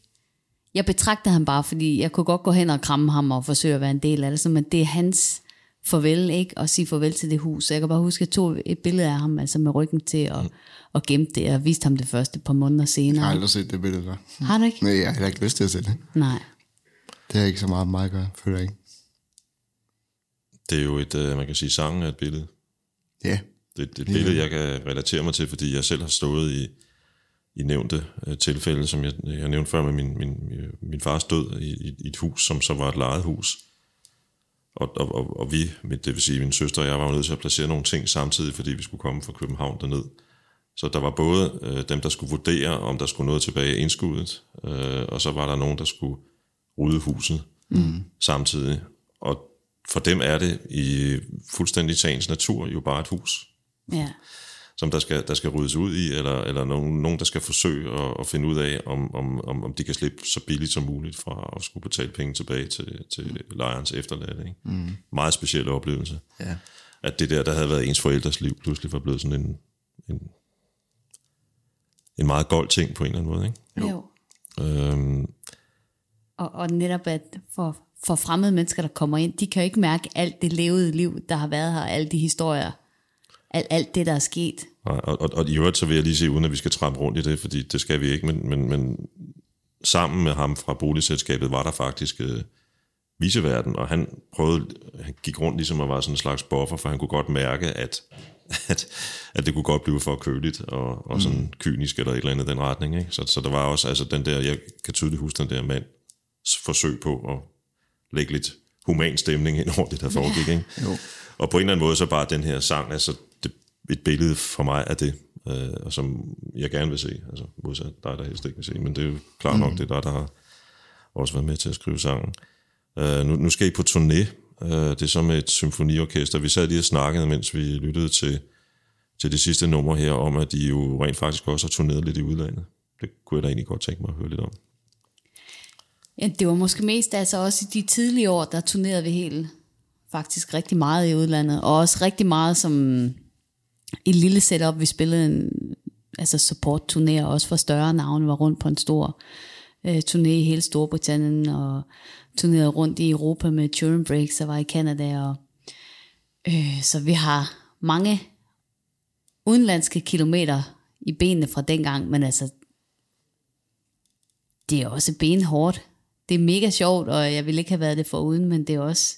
jeg betragtede ham bare, fordi jeg kunne godt gå hen og kramme ham og forsøge at være en del af det, så, men det er hans farvel, ikke? Og sige farvel til det hus. Så jeg kan bare huske, at jeg tog et billede af ham, altså med ryggen til, og, og gemte det, og viste ham det første par måneder Jeg har senere. aldrig set det billede der. Har du ikke? Nej, jeg har heller ikke lyst til at se det. Nej. Det har ikke så meget med mig at gøre, føler jeg ikke. Det er jo et, øh, man kan sige, sangen er et billede. Ja, Det, det er et billede, jeg kan relatere mig til, fordi jeg selv har stået i, i nævnte øh, tilfælde, som jeg, jeg nævnte før med min, min, min fars død i, i, i et hus, som så var et lejet hus. Og, og, og, og vi, det vil sige min søster og jeg, var nødt til at placere nogle ting samtidig, fordi vi skulle komme fra København derned. Så der var både øh, dem, der skulle vurdere, om der skulle noget tilbage i indskuddet, øh, og så var der nogen, der skulle rydde huset mm. samtidig. Og for dem er det i fuldstændig sagens natur jo bare et hus. Ja. som der skal, der skal ryddes ud i, eller, eller nogen, nogen, der skal forsøge at, at finde ud af, om, om, om, om de kan slippe så billigt som muligt fra at skulle betale penge tilbage til, til lejerens efterladte. Ikke? Mm. Meget speciel oplevelse. Ja. At det der, der havde været ens forældres liv, pludselig var blevet sådan en, en, en meget gold ting på en eller anden måde. Ikke? Jo. Øhm, Og, og netop at for, for fremmede mennesker, der kommer ind, de kan jo ikke mærke alt det levede liv, der har været her, alle de historier, alt, alt det, der er sket. Nej, og, og, og i øvrigt så vil jeg lige se, uden at vi skal trampe rundt i det, fordi det skal vi ikke, men, men, men sammen med ham fra boligselskabet var der faktisk øh, viseverden, og han prøvede, han gik rundt ligesom og var sådan en slags buffer, for han kunne godt mærke, at, at, at det kunne godt blive for køligt og, og sådan kynisk eller et eller andet i den retning. Ikke? Så, så der var også altså den der, jeg kan tydeligt huske den der mands forsøg på at lægge lidt human stemning ind over det, der foregik. Ikke? Jo. Og på en eller anden måde, så bare den her sang, altså det, et billede for mig af det, øh, og som jeg gerne vil se, altså modsat dig, der helst ikke vil se, men det er jo klart nok, det er dig, der har også været med til at skrive sangen. Øh, nu, nu skal I på turné, øh, det er så med et symfoniorkester. Vi sad lige og snakkede, mens vi lyttede til, til det sidste nummer her, om at de jo rent faktisk også har turneret lidt i udlandet. Det kunne jeg da egentlig godt tænke mig at høre lidt om. Ja, det var måske mest altså også i de tidlige år, der turnerede vi helt faktisk rigtig meget i udlandet, og også rigtig meget som i et lille setup. Vi spillede en altså support turné også for større navne, var rundt på en stor øh, turné i hele Storbritannien, og turnerede rundt i Europa med Turin Breaks, og var i Canada, og øh, så vi har mange udenlandske kilometer i benene fra dengang, men altså det er også benhårdt. Det er mega sjovt, og jeg ville ikke have været det foruden, men det er også,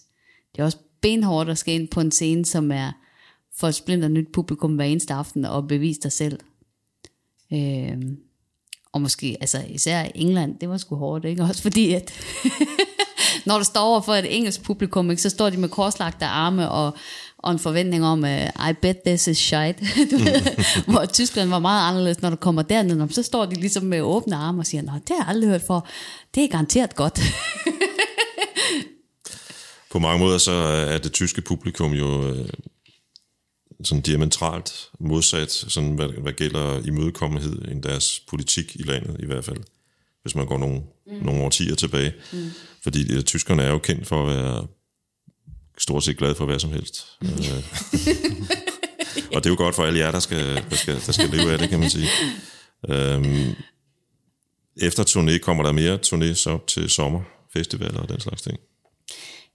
det er også benhårdt at skal ind på en scene, som er for et splinter nyt publikum hver eneste aften, og bevise dig selv. Øh, og måske, altså især England, det var sgu hårdt, ikke? *laughs* Også fordi, at *laughs* når du står over for et engelsk publikum, ikke, så står de med korslagte arme og, og en forventning om, uh, I bet this is *laughs* ved, *laughs* hvor Tyskland var meget anderledes, når du kommer derned, så står de ligesom med åbne arme og siger, Nå, det har jeg aldrig hørt for. Det er garanteret godt. *laughs* På mange måder så er det tyske publikum jo øh, sådan diametralt modsat, sådan hvad, hvad gælder imødekommenhed end deres politik i landet i hvert fald, hvis man går nogle, mm. nogle årtier tilbage. Mm. Fordi øh, tyskerne er jo kendt for at være stort set glade for hvad som helst. Øh, og det er jo godt for alle jer, der skal, der skal, der skal leve af det, kan man sige. Øhm, efter turné kommer der mere turné så til sommerfestivaler og den slags ting.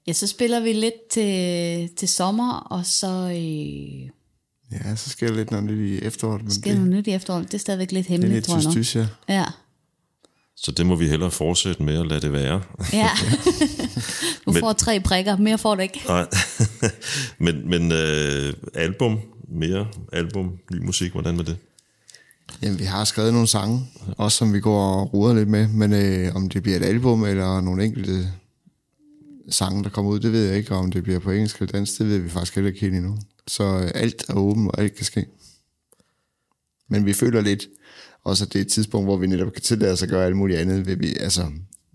ja, så spiller vi lidt til, til sommer, og så øh, Ja, så sker der lidt noget nyt i efteråret. Men sker det, noget nyt i efteråret. Det er stadigvæk lidt det er hemmeligt, lidt tror jeg nok. tys, ja. Ja. Så det må vi hellere fortsætte med at lade det være. Ja. *laughs* du Men- får tre prikker, mere får du ikke. Nej. *laughs* men men øh, album, mere album, ny musik, hvordan med det? Jamen, vi har skrevet nogle sange, også som vi går og ruder lidt med, men øh, om det bliver et album eller nogle enkelte sange, der kommer ud, det ved jeg ikke, og om det bliver på engelsk eller dansk, det ved vi faktisk heller ikke helt endnu. Så øh, alt er åbent, og alt kan ske. Men vi føler lidt også, at det er et tidspunkt, hvor vi netop kan tillade os at gøre alt muligt andet. Vil vi, altså,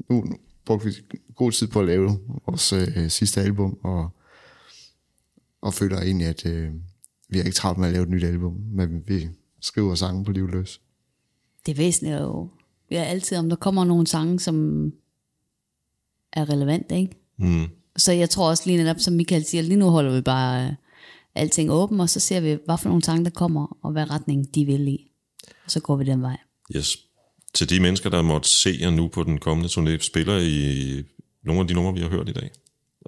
nu, nu brugte vi god tid på at lave vores øh, sidste album, og, og føler egentlig, at øh, vi har ikke travlt med at lave et nyt album, men vi skriver sange på liv løs. Det væsentlige er jo vi er altid, om der kommer nogle sange, som er relevante, ikke? Mm. Så jeg tror også lige netop, som Michael siger, lige nu holder vi bare øh, alting åben, og så ser vi, hvad for nogle sange, der kommer, og hvad retning de vil i. Og så går vi den vej. Yes. Til de mennesker, der måtte se jer nu på den kommende turné, spiller I nogle af de numre, vi har hørt i dag?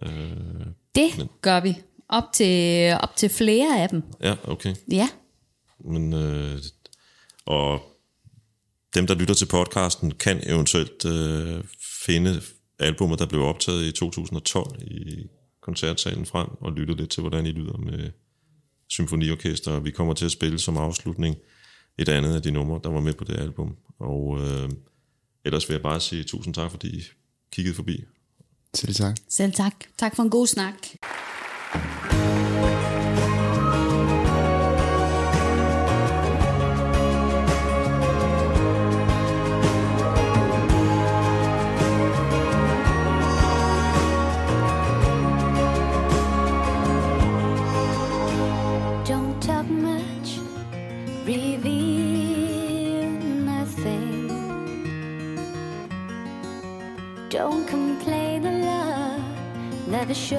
Øh, Det Men. gør vi. Op til, op til flere af dem. ja, okay. Ja. Men, øh, og dem, der lytter til podcasten, kan eventuelt øh, finde albumet, der blev optaget i 2012 i koncertsalen frem, og lytte lidt til, hvordan I lyder med symfoniorkester. Vi kommer til at spille som afslutning et andet af de numre, der var med på det album. Og øh, ellers vil jeg bare sige tusind tak, fordi I kiggede forbi. Selv tak. Selv tak. Tak for en god snak. the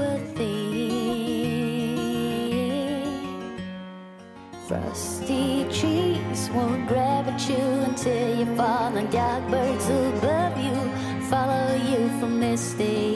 a thing. Frosty trees won't grab at you until you fall, and dark birds above you follow you from this day.